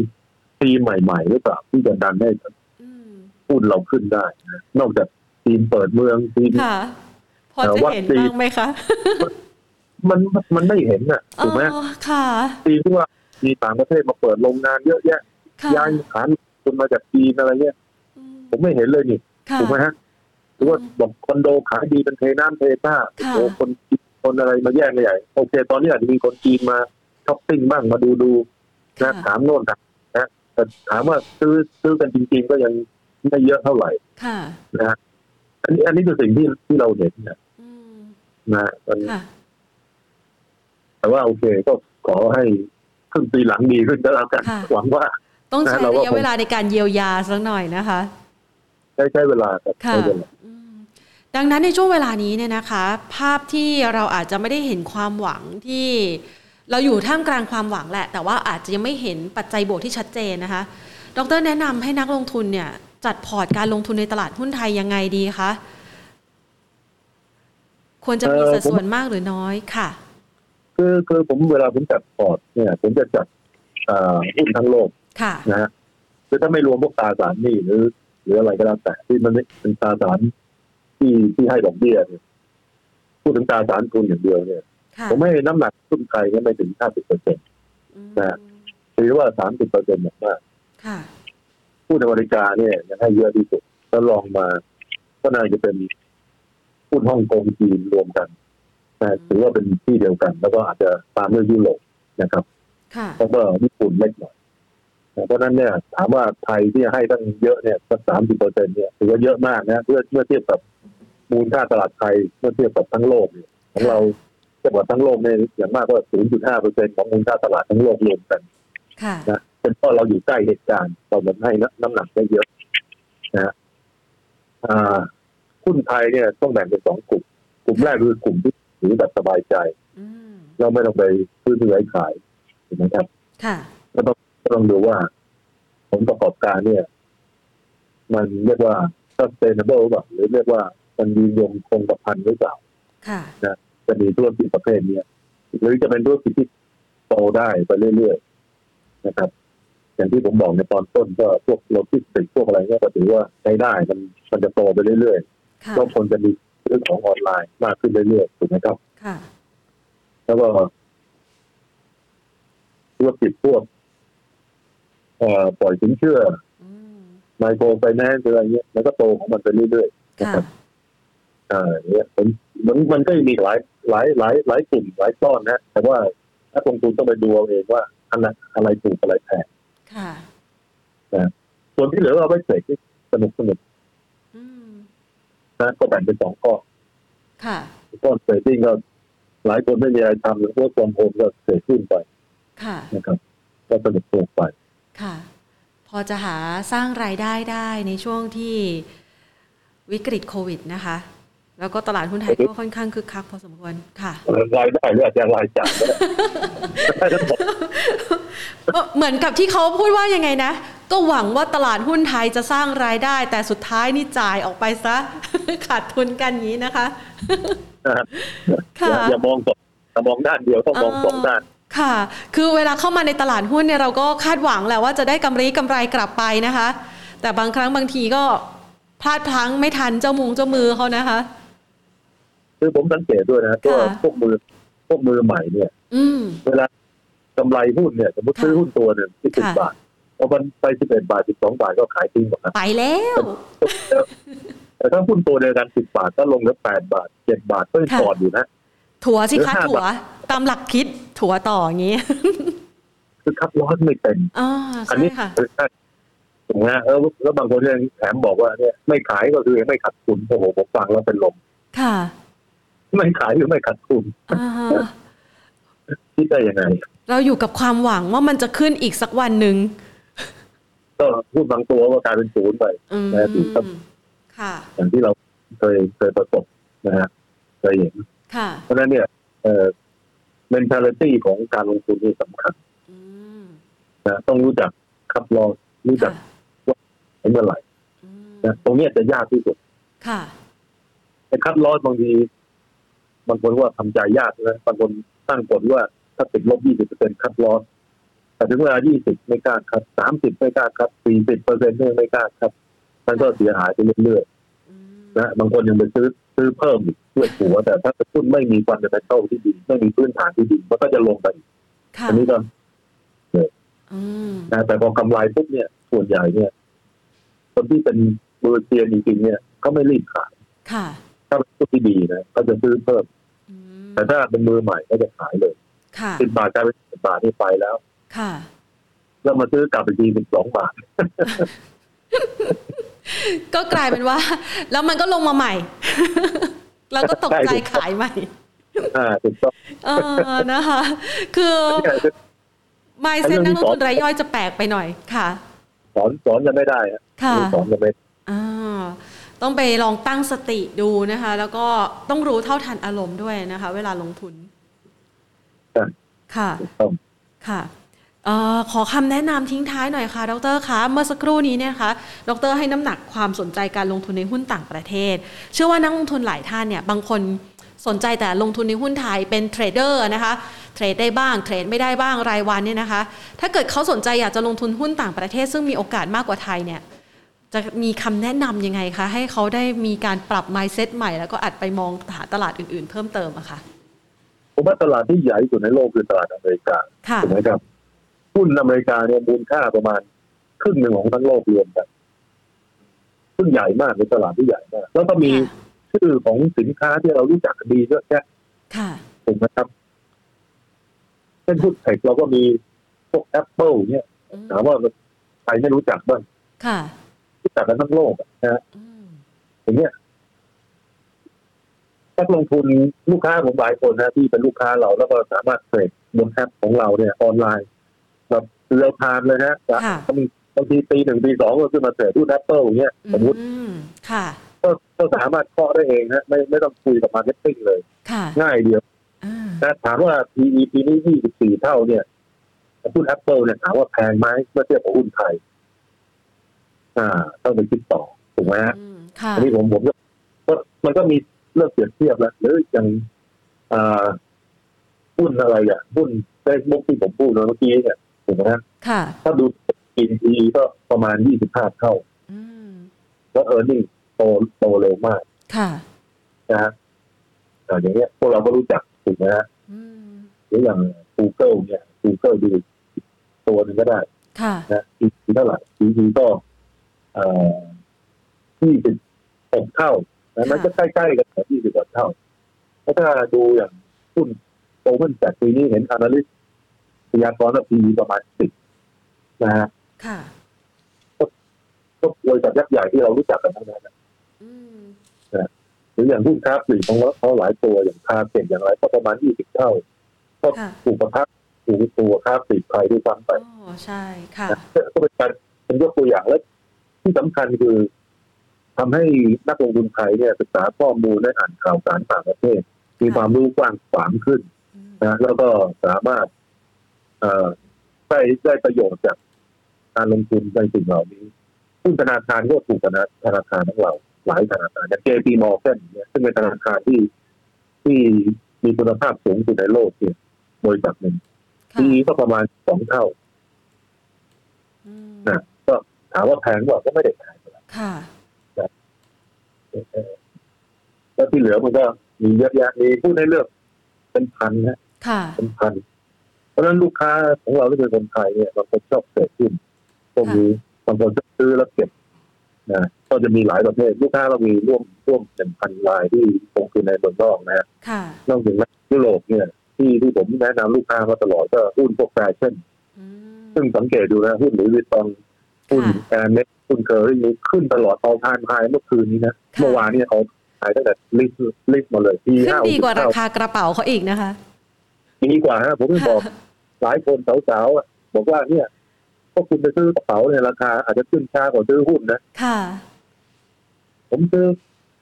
ทีมใหม่ๆหรือเปล่าที่จะดันให้อืมหุ้นเราขึ้นได้นะนอกจากทีมเปิดเมืองทีมค่ะพอเอ่อจะวัคเห็นซีนบ้างไหมคะมันมันไม่เห็นน่ะถูกไหมอ๋อค่ะทีมที่ว่ามีต่างประเทศมาเปิดโรงงานเยอะแยะค่ะย้ายฐานคนมาจากจีนอะไรเงี้ยอืมผมไม่เห็นเลยนี่ค่ะถูกไหมฮะหรือว่าบอกคอนโดขายดีเป็นเทน้ำเทท่าค่ะโอ้โหคนจีนคนอะไรมาแย่งกันใหญ่โอเค ตอนนี้อาจจะมีคนจีนมาช้อปปิ้งบ้างมาดูดูนะค่ะถามโน่นถามนะ แต่ถามว่าซื้อซื้อกันจริง ๆ ก็ยังไม่เยอะเท่าไหร่ค่ะนะฮะอันนี้อันนี้คือสิ่งที่ที่เราเห็นนะอืมนะมันค่ะแต่ว่าโอเคก็ขอให้ครึ่งปีหลังดีขึ้นก็แล้วกันค่ะหวังว่า ต้องใช้นะเราระก็ยะคงเวลาในการเยียวยาสักหน่อยนะคะใช้ใช้เวลาครับค่ะใช้เวลาอืมดังนั้นในช่วงเวลานี้เนี่ยนะคะ ภาพที่เราอาจจะไม่ได้เห็นความหวังที่ เราอยู่ท่ามกลางความหวังแหละ แต่ว่าอาจจะยังไม่เห็นปัจจัยบวกที่ชัดเจนนะคะ ดรแนะนำให้นักลงทุนเนี่ยจัดพอร์ตการลงทุนในตลาดหุ้นไทยยังไงดีคะ ควรจะมีสัดส่วนมากหรือน้อยค่ะ คือคือผมเวลาผมจัดพอร์ตเนี่ย ผมจะจัดหุ้นทั้งโลกค่ะนะฮะคือถ้าไม่รวมพวกตราสารหนี้หรือ หรืออะไรก็แล้วแต่ที่มันเป็นตราสารที่ที่ให้ดอกเบี้ยเนี่ยพูดถึงตราสารทุนอย่างเดียวเนี่ยค่ะ ผมให้น้ำหนักทุนไทยเนี่ยไม่ถึง 50เปอร์เซ็นต์อืมนะถือว่า 30เปอร์เซ็นต์มากค่ะผู้ในบริการเนี่ยยังให้เยอะที่สุดแล้วลองมา ก็น่าจะเป็นหุ้นฮ่องกงจีนรวมกันนะถือว่าเป็นที่เดียวกัน แล้วก็อาจจะตามด้วยยุโรปนะครับค่ะแล้วก็ญี่ปุ่นเล็กหน่อยนะเพราะฉะนั้นเนี่ย ถามว่าไทยที่ให้ตั้งเยอะเนี่ยสักสามสิบเปอร์เซ็นต์เนี่ยถือว่าเยอะมากนะเมื่อเมื่อเทียบกับมูลค่าตลาดไทยเมื่อเทียบกับทั้งโลกเนี่ยของเรา เทียบกับทั้งโลกเนี่ยอย่างมากก็ศูนย์จุดห้าเปอร์เซ็นต์ของมูลค่าตลาดทั้งโลกรวมกันค่ะนะเป็นเพราะเราอยู่ใกล้เหตุการณ์เราเหมือนให้น้ำหนักได้เยอะนะฮะอ่าหุ้นไทยเนี่ยต้องแบ่งเป็นสองกลุ่ม กลุ่มแรกคือกลุ่มที่ถือแบบสบายใจอืมเราไม่ต้องไปซื้อซื้อขายขายถูกไหมครับค่ะก็ต้องก็ต้องดูว่า ผลประกอบการเนี่ย มันเรียกว่า sustainable หรือเปล่าหรือเรียกว่ามันยืนยงคงกระพันหรือเปล่าค่ะ จะมีธุรกิจประเภทเนี้ยหรือจะเป็นธุรกิจที่โตได้ไปเรื่อยๆนะครับ อย่างที่ผมบอกในตอนต้นก็พวกโลจิสติกส์พวกอะไรเนี่ยก็ถือว่าใช้ได้มันมันจะโตไปเรื่อยค่ะๆก็คนจะมีเรื่องของออนไลน์มากขึ้นเรื่อยๆถูกไหมครับค่ะแล้วก็ธุรกิจพวกเอ่อปล่อยสินเชื่ออืมไมโครไฟแนนซ์อะไรเงี้ยแล้วก็โตของมันไปเรื่อยๆนะค่ะครับ อ่าเนี่ยผมมันมันก็มีหลายหลายหลายหลายกลุ่มหลายก้อนนะแต่ว่าถ้าลงทุนต้องไปดูเอาเองว่าอันไหนอะไรถูกอะไรแพงค่ะส่วนที่เหลือเอาไว้เสกที่สนุกสนุกอืมนะก็แบ่งเป็นสองก้อนค่ะก้อนเสกที่ก็หลายคนไม่มีอะไรทำหรือพวกกองโฮมก็เสกขึ้นไป ค่ะนะครับ ก็สนุกสนุกไปค่ะ พอจะหาสร้างรายได้ได้ในช่วงที่วิกฤตโควิดนะคะ แล้วก็ตลาดหุ้นไทยก็ค่อนข้างคึกคักพอสมควรค่ะรายได้หรืออาจจะรายจ่ายก็ได้เหมือนกับที่เขาพูดว่ายังไงนะ ก็หวังว่าตลาดหุ้นไทยจะสร้างรายได้ แต่สุดท้ายนี่จ่ายออกไปซะ ขาดทุนกันอย่างนี้นะคะนะฮะค่ะอย่าอย่ามองสองอย่ามองด้านเดียวต้องมองสองด้านค่ะ คือเวลาเข้ามาในตลาดหุ้นเนี่ยเราก็คาดหวังแหละว่าจะได้กำไรกำไรกลับไปนะคะ แต่บางครั้งบางทีก็พลาดพลั้งไม่ทันเจ้ามุงเจ้ามือเขานะคะ คือผมสังเกตด้วยนะตัวค่ะพวกมือพวกมือใหม่เนี่ยอืมเวลากำไรหุ้นเนี่ยสมมติค่ะซื้อหุ้นตัวหนึ่งที่สิบค่ะบาทพอมันไปสิบเอ็ดบาทสิบสองบาทก็ขายทิ้งหมดนะไปแล้ว แต่ถ้าหุ้นตัวเดียวกันสิบบาทก็ลงเหลือแปดบาทเจ็ดบาทก็ยังค่ะก่อนอยู่นะถั่วสิหรือคะห้าถั่วบาทตามหลักคิดถั่วต่ออย่างนี้ คือคับร้อนไม่เป็นอ๋ออันใช่นี้ค่ะคือถูกไหมฮะเออแล้วบางคนยังแถมบอกว่าเนี่ยไม่ขายก็คือไม่ขาดทุนโอ้โหผมฟังแล้วเป็นลมค่ะ ไม่ขายหรือไม่ขาดทุนอ่าฮะคิดได้ยังไง เราอยู่กับความหวังว่ามันจะขึ้นอีกสักวันหนึ่งก็พูดบางตัวก็กลายเป็นศูนย์ไปอืมนะถูกครับค่ะอย่างที่เราเคยเคยประสบนะฮะเคยเห็นค่ะเพราะฉะนั้นเนี่ย เอ่อ mentality ของการลงทุนนี่สำคัญอืมนะต้องรู้จักคับลอรู้จักค่ะเมื่อไหร่อืมนะตรงเนี้ยจะยากที่สุด ค่ะแต่คัดลอสบางที บางคนว่าทำใจยากนะบางคนตั้งกฎว่าถ้าติดลบ20เปอร์เซ็น cut loss แต่ถึงเวลา20ไม่กล้า cut 30ไม่กล้า cut 40เปอร์เซ็นต์ไม่กล้า cut มันก็เสียหายไปเรื่อยอืมๆนะบางคนยังไปซื้อซื้อเพิ่มอีกเพื่อถัวแต่ถ้าหุ้นไม่มี fundamental ที่ดี ไม่มีพื้นฐานที่ดีมันก็จะลงไปอีกค่ะอันนี้ก็อืมนะแต่พอกำไรปุ๊บเนี่ย ส่วนใหญ่เนี่ย คนที่เป็นเบอร์เซียนจริงๆเนี่ยเขาไม่รีบขายค่ะ ถ้าเป็นหุ้นที่ดีนะเขาจะซื้อเพิ่มอืมแต่ถ้าเป็นมือใหม่ก็จะขายเลยค่ะสิบบาทกลายเป็นสิบบาทนี่ไปแล้ว ค่ะแล้วมาซื้อกลับไปทีสิบสองบาท ก็กลายเป็นว่า แล้วมันก็ลงมาใหม่ แล้วก็ตกใจใช่ขายใหม่อ่าถูกต้องเออนะคะคือเนี่ยคือไมเซ็นนักลงทุนรายย่อยจะแปลกไปหน่อยค่ะ สอนสอนกันไม่ได้ฮะค่ะสอนกันไม่อ่า ต้องไปลองตั้งสติดูนะคะ แล้วก็ต้องรู้เท่าทันอารมณ์ด้วยนะคะ เวลาลงทุนใช่ค่ะถูกต้องค่ะเอ่อขอคำแนะนำทิ้งท้ายหน่อยค่ะ ดรคะ เมื่อสักครู่นี้เนี่ยนะคะ ดรให้น้ำหนักความสนใจการลงทุนในหุ้นต่างประเทศ เชื่อว่านักลงทุนหลายท่านเนี่ยบางคนสนใจแต่ลงทุนในหุ้นไทยเป็น trader นะคะ trade ได้บ้าง trade ไม่ได้บ้างรายวันเนี่ยนะคะ ถ้าเกิดเขาสนใจอยากจะลงทุนหุ้นต่างประเทศ ซึ่งมีโอกาสมากกว่าไทยเนี่ย จะมีคำแนะนำยังไงคะ ให้เขาได้มีการปรับ mindset ใหม่ แล้วก็อัดไปมองหาตลาดอื่น ๆ เพิ่มเติมอะค่ะผมว่าตลาดที่ใหญ่ที่สุดในโลกคือตลาดอเมริกาค่ะถูกไหมครับหุ้นอเมริกาเนี่ยมูลค่าประมาณครึ่งหนึ่งของทั้งโลกรวมกันซึ่งใหญ่มากเป็นตลาดที่ใหญ่มากแล้วก็มีค่ะชื่อของสินค้าที่เรารู้จักกันดีเยอะแยะค่ะถูกไหมครับเช่นหุ้น tech เราก็มีพวกแอปเปิลเนี่ยอืมถามว่าใครไม่รู้จักบ้าง ค่ะรู้จักกันทั้งโลกอะนะฮะอืมอย่างเงี้ยนักลงทุนลูกค้าผมหลายคนนะที่เป็นลูกค้าเราแล้วก็สามารถ trade บนแอปของเราเนี่ยออนไลน์แบบ real time เลยนะค่ะบางบางทีปีหนึ่งปีสองก็ขึ้นมา trade หุ้นแอปเปิลเงี้ยสมมติอืมค่ะก็ก็สามารถเคาะได้เองนะไม่ไม่ต้องคุยกับ marketing เลยค่ะนิดเดียวอ่านะถามว่า PE ปีนี้ 24 เท่าเนี่ยหุ้น Apple เนี่ยถามว่าแพงไหมเมื่อเทียบกับหุ้นไทย อ่าต้องไปคิดต่อถูกไหมฮะอืมค่ะอันนี้ผมผมก็ก็มันก็มีเรื่องเปรียบเทียบแล้วหรืออย่างอ่าหุ้นอะไรอะหุ้น Facebook ที่ผมพูดเมื่อกี้เนี่ยถูกไหมฮะค่ะถ้าดูปีปีก็ประมาณ25เท่าอืมแล้ว e a r n i n g โตโตเร็วมาก ค่ะนะฮะอ่าอย่างเงี้ยพวกเราก็รู้จักถูกไหมฮะอืมหรืออย่าง Google เนี่ย Google ดูตัวหนึ่งก็ได้ ค่ะนะอีกเท่าไหร่อีกก็เอ่อ ยี่สิบหกเท่านะมันก็ใกล้ๆกันยี่สิบกว่าเท่าแล้วถ้าดูอย่างหุ้นโอเ n นจากปีนี้เห็น a า a l y s t พยากรณ์ว่า PE ประมาณสิบนะฮะค่ะก็บริษัทยักษ์ใหญ่ที่เรารู้จักกันทั้งนั้นนะอืมหรืออย่างหุ้นค้าปลีกของเขาหลายตัวอย่างคาเก่งอย่างไรก็ประมาณยี่สิบเท่า ก็ค่ะถูกประทับถูกตัวค้าปลีกไทยด้วยซ้ำไปอ๋อใช่ค่ะก็เป็นการเป็นยกตัวอย่างและ ที่สำคัญคือทำให้นักลงทุนไทยเนี่ยศึกษาข้อมูลและอ่านข่าวสารต่างประเทศ มีความรู้กว้างขวางขึ้นอืมนะแล้วก็สามารถเอ่อได้ได้ประโยชน์จากการลงทุนในสิ่งเหล่านี้ซึ่งธนาคารก็ถูกธนาธนาคารของเรา หลายธนาคารอย่าง JP Morgan เนี่ยซึ่งเป็นธนาคารที่ที่มีคุณภาพสูงสุดในโลกเนี่ยบริษัทหนึ่งค่ะปีก็ประมาณสองเท่าอืมนะก็ ถามว่าแพงกว่าก็ไม่ได้แพงเท่าไหร่ค่ะเออแล้วที่เหลือมันก็มีเยอะแยะมีผู้ให้เลือกเป็นพันนะค่ะเป็นพัน เพราะฉะนั้นลูกค้าของเราที่เป็นคนไทยเนี่ยบางคนชอบเกิดขึ้นพวกนี้บางคนชอบซื้อแล้วเก็บนะก็จะมีหลายประเภทลูกค้าเรามีร่วมร่วมเป็นพันรายที่ลงทุนในเมืองนอกนะฮะค่ะนอกจากนั้นยุโรปเนี่ย ที่ที่ผมแนะนำลูกค้ามาตลอดก็หุ้นพวกแฟชั่นอืมซึ่งสังเกตดูนะหุ้นหรือวิตตอง หุ้นค่ะแอนเน็ตหุ้นเคอรี่นี้ขึ้นตลอดเอาทานไฮเมื่อคืนนี้นะค่ะเมื่อวานนี้เอาขายตั้งแต่ลิสต์ลิสต์มาเลยที่ขึ้นห้าดีกว่าราเท่าคากระเป๋าเขาอีกนะคะดีกว่าฮะผมไม่บอกหลายคนสาวๆอะบอกว่าเนี่ยพวกคุณไปซื้อกระเป๋าเนี่ยราคาอาจจะขึ้นช้ากว่าซื้อหุ้นนะค่ะ ผมซื้อ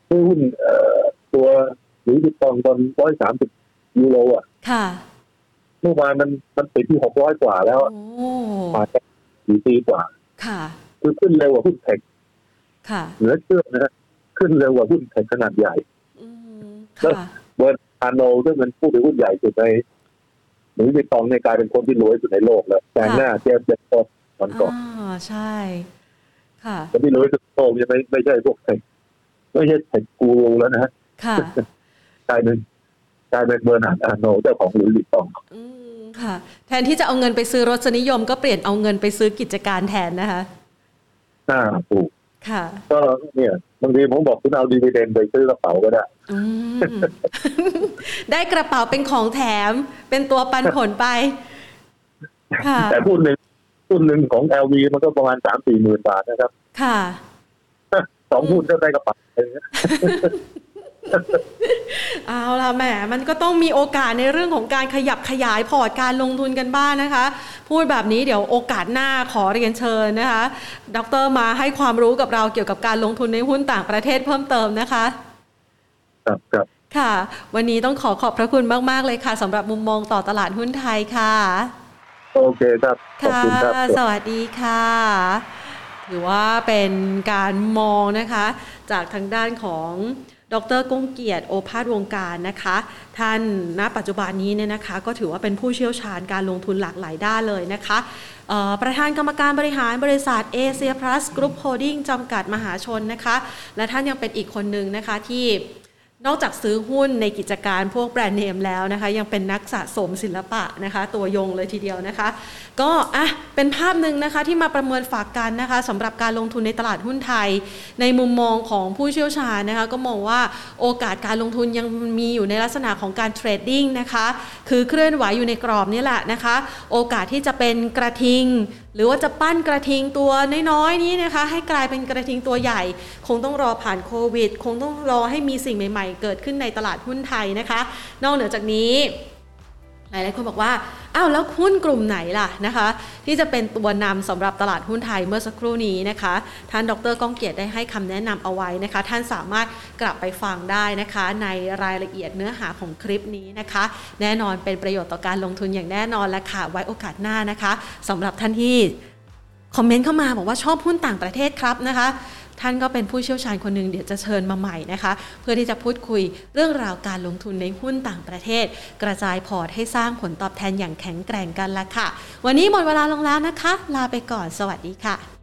ซื้อหุ้นเอ่อตัวหรือวิตตองตอนร้อยสามสิบยูโรอะ ค่ะเมื่อวานมันมันปิดที่หกร้อยกว่าแล้วโอ้อะผ่านไปสี่ปีกว่า ค่ะคือขึ้นเร็วกว่าหุ้นเทคค่ะเหนือเชื่อนะฮะขึ้นเร็วกว่าหุ้นเทคขนาดใหญ่อืมแล้วค่ะเบอร์พาโนซึ่งเป็นผู้ถือหุ้นใหญ่สุดในหรือวิตตองในยกลายเป็นคนที่รวยสุดในโลกแล้วแต่หน้าเจฟเจฟโตวันก่อนอ่าใช่ ค่ะคนที่รวยสุดในโลกยังไม่ไม่ใช่พวกเทคไม่ใช่เทคกูรูแล้วนะฮะค่ะกลายเป็นกลายเป็นเบอร์นาร์ดอาร์โนเจ้าของหลุยส์วิตตอง อืม ค่ะ แทนที่จะเอาเงินไปซื้อรสนิยม ก็เปลี่ยนเอาเงินไปซื้อกิจการแทนนะคะหน้าถูกค่ะ ก็เนี่ยบางทีผมบอกคุณเอา dividend ไปซื้อกระเป๋าก็ได้อืมได้กระเป๋าเป็นของแถม เป็นตัวปันผลไป ค่ะ แต่หุ้นหนึ่งหุ้นหนึ่งของ LV มันก็ประมาณสามสี่หมื่นบาทนะครับ ค่ะสองหุ้นก็ได้กระเป๋า เลยนะเอาละแหมมันก็ต้องมีโอกาสในเรื่องของการขยับขยายพอร์ตการลงทุนกันบ้างนนะคะ พูดแบบนี้เดี๋ยวโอกาสหน้าขอเรียนเชิญนะคะ ดรมาให้ความรู้กับเราเกี่ยวกับการลงทุนในหุ้นต่างประเทศเพิ่มเติมนะคะ ครับครับค่ะ วันนี้ต้องขอขอบพระคุณมาก ๆ เลยค่ะสำหรับมุมมองต่อตลาดหุ้นไทยค่ะ โอเคครับขอบคุณค่ะครับสวัสดีค่ะถือว่าเป็นการมองนะคะ จากทางด้านของ ดร.ก้องเกียรติโอภาสวงการนะคะ ท่านณปัจจุบันนี้เนี่ยนะคะก็ถือว่าเป็นผู้เชี่ยวชาญการลงทุนหลากหลายด้านเลยนะคะประธานกรรมการบริหารบริษัทเอเชียพลัสกรุ๊ปโฮลดิ้งจำกัดมหาชนนะคะ และท่านยังเป็นอีกคนหนึ่งนะคะที่ นอกจากซื้อหุ้นในกิจการพวกแบรนด์เนมแล้วนะคะ ยังเป็นนักสะสมศิลปะนะคะ ตัวยงเลยทีเดียวนะคะ ก็อะเป็นภาพหนึ่งนะคะที่มาประเมินฝากกันนะคะสำหรับการลงทุนในตลาดหุ้นไทย ในมุมมองของผู้เชี่ยวชาญนะคะ ก็มองว่าโอกาสการลงทุนยังมีอยู่ในลักษณะของการเทรดดิ้งนะคะ คือเคลื่อนไหวอยู่ในกรอบนี่แหละนะคะ โอกาสที่จะเป็นกระทิงหรือว่าจะปั้นกระทิงตัวน้อยๆนี้นะคะ ให้กลายเป็นกระทิงตัวใหญ่ คงต้องรอผ่านโควิด คงต้องรอให้มีสิ่งใหม่ ๆ เกิดขึ้นในตลาดหุ้นไทยนะคะ นอกเหนือจากนี้ หลายๆคนบอกว่า อ้าว แล้วหุ้นกลุ่มไหนล่ะนะคะ ที่จะเป็นตัวนำสำหรับตลาดหุ้นไทยเมื่อสักครู่นี้นะคะ ท่านดรก้องเกียรติได้ให้คำแนะนำเอาไว้นะคะ ท่านสามารถกลับไปฟังได้นะคะ ในรายละเอียดเนื้อหาของคลิปนี้นะคะ แน่นอนเป็นประโยชน์ต่อการลงทุนอย่างแน่นอนและค่ะ ไว้โอกาสหน้านะคะสำหรับท่านที่คอมเมนต์เข้ามาบอกว่าชอบหุ้นต่างประเทศครับนะคะ ท่านก็เป็นผู้เชี่ยวชาญคนหนึ่งเดี๋ยวจะเชิญมาใหม่นะคะ เพื่อที่จะพูดคุยเรื่องราวการลงทุนในหุ้นต่างประเทศ กระจายพอร์ตให้สร้างผลตอบแทนอย่างแข็งแกร่งกันละค่ะ วันนี้หมดเวลาลงแล้วนะคะ ลาไปก่อนสวัสดีค่ะ